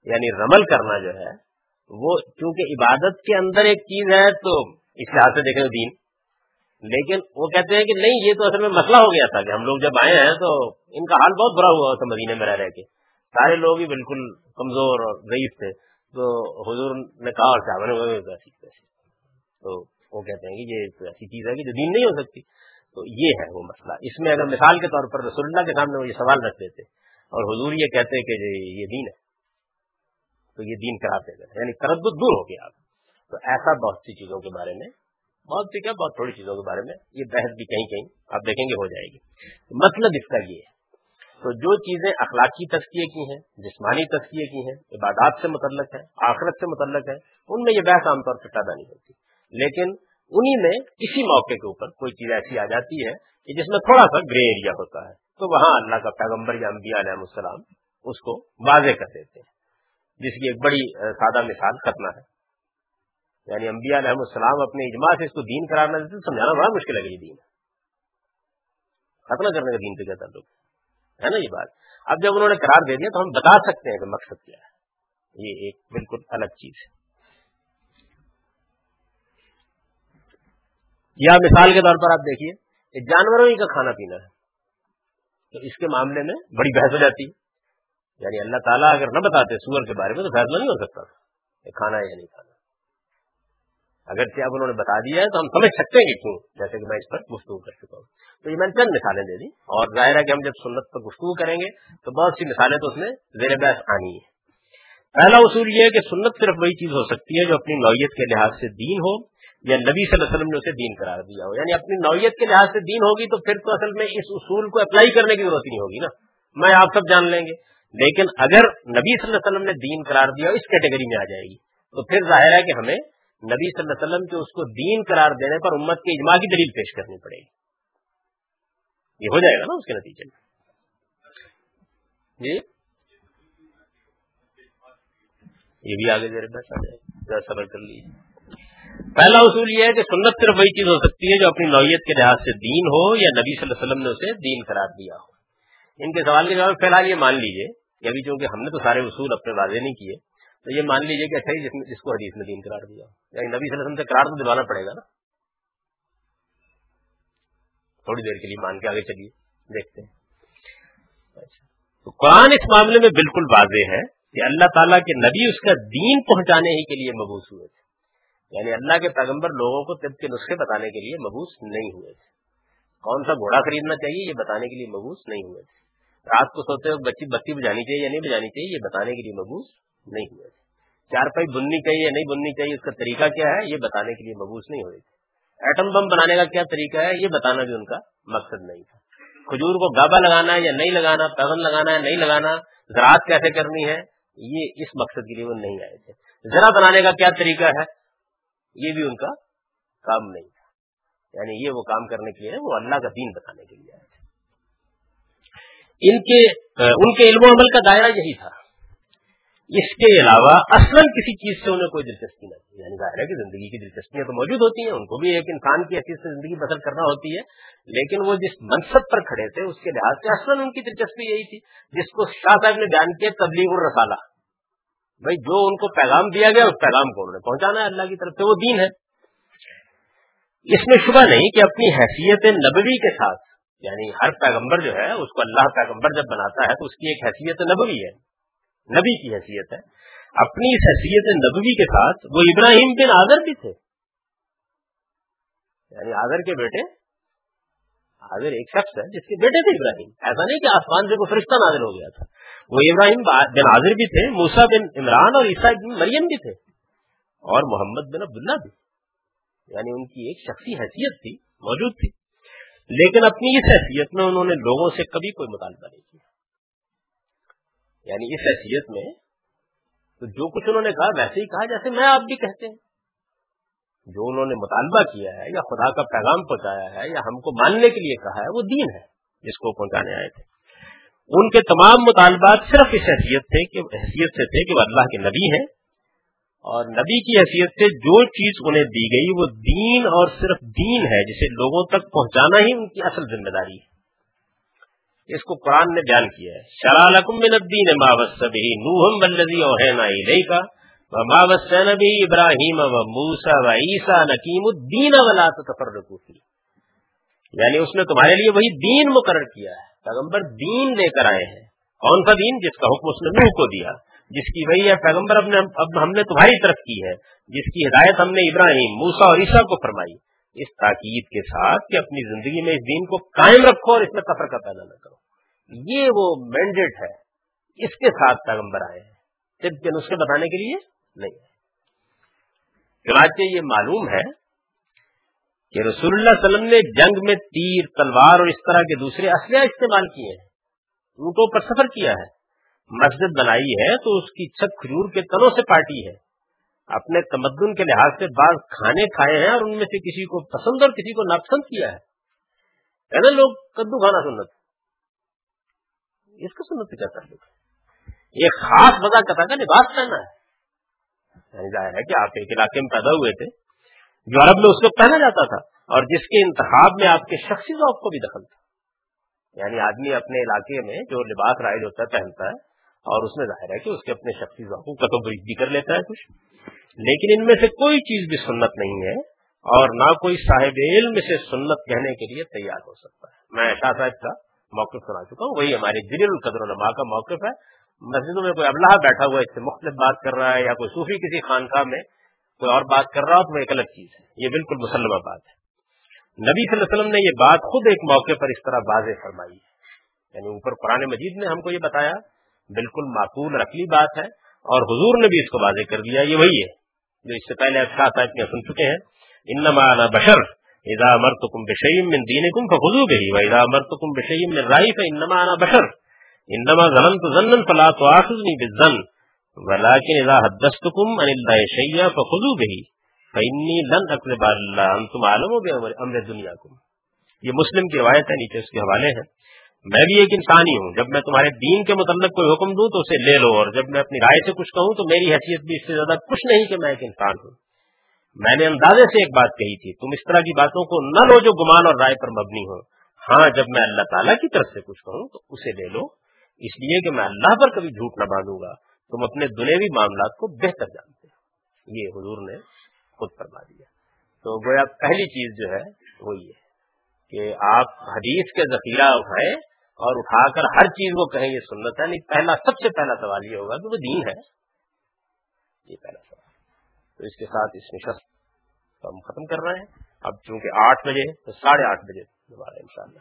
یعنی رمل کرنا جو ہے، وہ چونکہ عبادت کے اندر ایک چیز ہے تو اس لحاظ سے دیکھیں دین۔ لیکن وہ کہتے ہیں کہ نہیں، یہ تو اصل میں مسئلہ ہو گیا تھا کہ ہم لوگ جب آئے ہیں تو ان کا حال بہت برا ہوا تھا مدینے میں رہ رہ کے۔ سارے لوگ ہی بالکل کمزور اور ضعیف تھے۔ تو حضور نے کہا اور چاول تو وہ کہتے ہیں کہ یہ ایسی چیز ہے کہ جو دین نہیں ہو سکتی۔ تو یہ ہے وہ مسئلہ۔ اس میں اگر مثال کے طور پر رسول اللہ کے سامنے وہ یہ سوال رکھ دیتے اور حضور یہ کہتے کہ جی، یہ دین ہے، تو یہ دین کراتے گئے۔ یعنی تردد دور ہو گیا تو ایسا بہت سی چیزوں کے بارے میں، بہت سی کیا، بہت تھوڑی چیزوں کے بارے میں یہ بحث بھی کہیں کہیں، آپ دیکھیں گے ہو جائے گی۔ مطلب اس کا یہ ہے، تو جو چیزیں اخلاقی تسکیے کی ہیں، جسمانی تسکیے کی ہیں، عبادات سے متعلق ہے آخرت سے متعلق ہے ان میں یہ بحث عام طور پر پیدا نہیں ہوتی۔ لیکن انہی میں کسی موقع کے اوپر کوئی چیز ایسی آ جاتی ہے کہ جس میں تھوڑا سا گرے ایریا ہوتا ہے۔ تو وہاں اللہ کا پیغمبر یا انبیاء علیہ السلام اس کو واضح کر دیتے ہیں۔ جس کی ایک بڑی سادہ مثال ختمہ ہے۔ یعنی انبیاء علیہ السلام اپنے اجماع سے اس کو دین کرانا دیتے، سمجھانا بڑا مشکل ہے یہ دین ختم کرنے کا دین پہ کیا تعلق؟ ہے نا یہ بات؟ اب جب انہوں نے قرار دے دیا تو ہم بتا سکتے ہیں کہ مقصد کیا ہے۔ یہ ایک بالکل الگ چیز ہے۔ یا مثال کے طور پر آپ دیکھیے جانوروں ہی کا کھانا پینا ہے، تو اس کے معاملے میں بڑی بحث ہو جاتی ہے۔ یعنی اللہ تعالیٰ اگر نہ بتاتے سور کے بارے میں تو فیصلہ نہیں ہو سکتا تھا کھانا ہے یا نہیں کھانا۔ اگر اب انہوں نے بتا دیا ہے تو ہم سمجھ سکتے ہیں کہ کیوں، جیسے کہ میں اس پر گفتگو کر چکا ہوں۔ تو یہ میں نے چند مثالیں دے دی۔ اور ظاہر ہے کہ ہم جب سنت پر گفتگو کریں گے تو بہت سی مثالیں تو اس میں زیر بحث آنی ہے پہلا اصول یہ ہے کہ سنت صرف وہی چیز ہو سکتی ہے جو اپنی نوعیت کے لحاظ سے دین ہو یا نبی صلی اللہ علیہ وسلم نے اسے دین قرار دیا ہو۔ یعنی اپنی نوعیت کے لحاظ سے دین ہوگی تو پھر تو اصل میں اس اصول کو اپلائی کرنے کی ضرورت نہیں ہوگی نا۔ میں آپ سب جان لیں گے۔ لیکن اگر نبی صلی اللہ علیہ وسلم نے دین قرار دیا اس کیٹیگری میں آ جائے گی۔ تو پھر ظاہر ہے کہ ہمیں نبی صلی اللہ علیہ وسلم کے اس کو دین قرار دینے پر امت کے اجماع کی دلیل پیش کرنی پڑے گی۔ یہ ہو جائے گا نا اس کے نتیجے میں۔ جی؟ یہ بھی آگے دے رہے صبر کر لیجیے پہلا اصول یہ ہے کہ سنت صرف وہی چیز ہو سکتی ہے جو اپنی نوعیت کے لحاظ سے دین ہو یا نبی صلی اللہ علیہ وسلم نے اسے دین قرار دیا ہو۔ ان کے سوال کے جواب فی الحال یہ مان لیجیے کہ ابھی چونکہ ہم نے تو سارے اصول اپنے واضح نہیں کیے، تو یہ مان لیجیے کہ اچھا جی، جس نے جس کو حدیث میں دین قرار دیا یعنی نبی صلی اللہ علیہ وسلم سے قرار تو دلوانا پڑے گا نا۔ تھوڑی دیر کے لیے مان کے آگے چلیے، دیکھتے ہیں۔ اچھا۔ تو قرآن اس معاملے میں بالکل واضح ہے کہ اللہ تعالیٰ کے نبی اس کا دین پہنچانے ہی کے لیے مبوس ہوئے تھے۔ یعنی اللہ کے پیغمبر لوگوں کو طب کے نسخے بتانے کے لیے مبوس نہیں ہوئے تھے۔ کون سا گھوڑا خریدنا چاہیے یہ بتانے کے لیے مبوس نہیں ہوئے تھے۔ رات کو سوتے ہوئے بچی بتی بجانی چاہیے یا نہیں بجانی چاہیے یہ بتانے کے لیے مبوس نہیں ہوئے تھے۔ چار پائی بننی چاہیے یا نہیں بننی چاہیے، اس کا طریقہ کیا ہے؟ یہ بتانے کے لیے مبوس نہیں ہوئے تھے۔ ایٹم بم بنانے کا کیا طریقہ ہے؟ یہ بتانا بھی ان کا مقصد نہیں تھا۔ کھجور کو گابا لگانا ہے یا نہیں لگانا پیغن لگانا ہے نہیں لگانا، زراعت کیسے کرنی ہے؟ یہ اس مقصد کے لیے وہ نہیں آئے تھے۔ ذرا بنانے کا کیا طریقہ ہے؟ یہ بھی ان کا کام نہیں تھا۔ یعنی یہ وہ کام کرنے کے لیے وہ اللہ کا دین بتانے کے لیے آئے تھے۔ ان کے ان کے علم و عمل کا دائرہ یہی تھا۔ اس کے علاوہ اصل کسی چیز سے انہیں کوئی دلچسپی نہیں تھی۔ یعنی ظاہر ہے کہ زندگی کی دلچسپیاں تو موجود ہوتی ہیں، ان کو بھی ایک انسان کی حیثیت سے زندگی بسر کرنا ہوتی ہے۔ لیکن وہ جس منصب پر کھڑے تھے، اس کے لحاظ سے اصل ان کی دلچسپی یہی تھی۔ جس کو شاہ صاحب نے بیان کیا، تبلیغ الرسالہ۔ بھائی جو ان کو پیغام دیا گیا اس پیغام کو انہوں نے پہنچانا ہے اللہ کی طرف سے، وہ دین ہے۔ اس میں شبہ نہیں کہ اپنی حیثیت نبوی کے ساتھ یعنی ہر پیغمبر جو ہے، اس کو اللہ پیغمبر جب بناتا ہے تو اس کی ایک حیثیت نبوی ہے، نبی کی حیثیت ہے۔ اپنی اس حیثیت نبوی کے ساتھ وہ ابراہیم بن آزر بھی تھے۔ یعنی آزر کے بیٹے آزر ایک شخص ہے جس کے بیٹے تھے ابراہیم۔ ایسا نہیں کہ آسمان سے کوئی فرشتہ نازل ہو گیا تھا۔ وہ ابراہیم بن آزر بھی تھے موسا بن عمران اور عیسیٰ بن مریم بھی تھے، اور محمد بن عبداللہ بھی۔ یعنی ان کی ایک شخصی حیثیت تھی، موجود تھی۔ لیکن اپنی اس حیثیت میں انہوں نے لوگوں سے کبھی کوئی مطالبہ نہیں کیا۔ یعنی اس حیثیت میں تو جو کچھ انہوں نے کہا، ویسے ہی کہا، جیسے میں آپ بھی کہتے ہیں۔ جو انہوں نے مطالبہ کیا ہے، یا خدا کا پیغام پہنچایا ہے، یا ہم کو ماننے کے لیے کہا ہے، وہ دین ہے، جس کو پہنچانے آئے تھے۔ ان کے تمام مطالبات صرف اس حیثیت تھے کہ حیثیت سے تھے کہ وہ اللہ کے نبی ہیں۔ اور نبی کی حیثیت سے جو چیز انہیں دی گئی وہ دین اور صرف دین ہے، جسے لوگوں تک پہنچانا ہی ان کی اصل ذمہ داری ہے۔ اس کو قرآن نے بیان کیا ہے۔ شرالکم من الدین ما وصبه نوح والذی اوحینا الیک وما وصینا به ابراہیم و موسی و عیسی نقیم الدین ولا تتفرقوا فی یعنی اس نے تمہارے لیے وہی دین مقرر کیا ہے۔ پیغمبر دین لے کر آئے ہیں۔ کون سا دین؟ جس کا حکم اس نے نوح کو دیا۔ جس کی وہی ہے پیغمبر اب اب ہم نے تمہاری طرف کی ہے۔ جس کی ہدایت ہم نے ابراہیم موسا اور عیسیٰ کو فرمائی۔ اس تاکید کے ساتھ کہ اپنی زندگی میں اس دین کو قائم رکھو اور اس میں تفرقہ پیدا نہ کرو۔ یہ وہ مینڈیٹ ہے۔ اس کے ساتھ پیغمبر آئے ہیں۔ طب کے نسخے بتانے کے لیے؟ نہیں۔ چنانچہ یہ معلوم ہے کہ رسول اللہ علیہ وسلم نے جنگ میں تیر، تلوار اور اس طرح کے دوسرے اسلحہ استعمال کیے ہیں، اونٹوں پر سفر کیا ہے۔ مسجد بنائی ہے تو اس کی چھت کھجور کے تنوں سے پاٹی ہے۔ اپنے تمدن کے لحاظ سے بعض کھانے کھائے ہیں اور ان میں سے کسی کو پسند اور کسی کو ناپسند کیا ہے۔ کہنا لوگ کدو کھانا سنت۔ اس کا سنت کیا کر لوگ ایک خاص بتا کتا کا لباس پہنا ہے۔ یعنی ظاہر ہے کہ آپ ایک علاقے میں پیدا ہوئے تھے۔ جو عرب میں اس کو پہنا جاتا تھا اور جس کے انتخاب میں آپ کے شخصی ذوق کو بھی دخل تھا۔ یعنی آدمی اپنے علاقے میں جو لباس رائج ہوتا ہے، پہنتا ہے اور اس میں ظاہر ہے کہ اس کے اپنے شخصی ذوقوں کا تو بھی کر لیتا ہے کچھ۔ لیکن ان میں سے کوئی چیز بھی سنت نہیں ہے اور نہ کوئی صاحب علم سے سنت کہنے کے لیے تیار ہو سکتا ہے۔ میں شاہ صاحب کا موقف سنا چکا ہوں۔ وہی ہمارے جلیل القدر علماء کا موقف ہے۔ مسجدوں میں کوئی ابلاح بیٹھا ہوا اس سے مختلف بات کر رہا ہے یا کوئی صوفی کسی خانقاہ میں کوئی اور بات کر رہا ہو تو وہ ایک الگ چیز ہے۔ یہ بالکل مسلمہ بات ہے۔ نبی صلی اللہ علیہ وسلم نے یہ بات خود ایک موقع پر اس طرح واضح فرمائی ہے۔ یعنی اوپر قرآن مجید نے ہم کو یہ بتایا، بالکل معقول رکھلی بات ہے اور حضور نے بھی اس کو واضح کر دیا، یہ وہی ہے۔ جو اس سے پہلے اچھا صاحب میں سن چکے ہیں۔ انما انا بشر، اذا امرتكم بشيء من دينكم فخذوا به واذا امرتكم بشيء من رأي فانما انا بشر۔ انما ظننت ظنا فلا تؤاخذني بالظن۔ ولكن اذا حدثتكم عن الله شيئا فخذوا به فاني لن اكذب على الله انتم عالموا بامر دنياكم یہ مسلم کی روایت ہے، نیچے اس کے حوالے ہیں۔ میں بھی ایک انسان ہی ہوں۔ جب میں تمہارے دین کے متعلق کوئی حکم دوں تو اسے لے لو، اور جب میں اپنی رائے سے کچھ کہوں تو میری حیثیت بھی اس سے زیادہ کچھ نہیں کہ میں ایک انسان ہوں۔ میں نے اندازے سے ایک بات کہی تھی، تم اس طرح کی باتوں کو نہ لو جو گمان اور رائے پر مبنی ہو ہاں جب میں اللہ تعالیٰ کی طرف سے کچھ کہوں تو اسے لے لو، اس لیے کہ میں اللہ پر کبھی جھوٹ نہ باندھوں گا۔ تم اپنے دنیوی معاملات کو بہتر جانتے ہو۔ یہ حضور نے خود فرما دیا۔ تو گویا پہلی چیز جو ہے وہ یہ کہ آپ حدیث کے ذخیرہ اٹھائیں اور اٹھا کر ہر چیز کو کہیں یہ سنت ہے، نہیں، پہلا، سب سے پہلا سوال یہ ہوگا کہ وہ دین ہے۔ یہ پہلا سوال۔ تو اس کے ساتھ اس نشست تو ہم ختم کر رہے ہیں۔ اب چونکہ آٹھ بجے، تو ساڑھے آٹھ بجے دوبارہ انشاءاللہ۔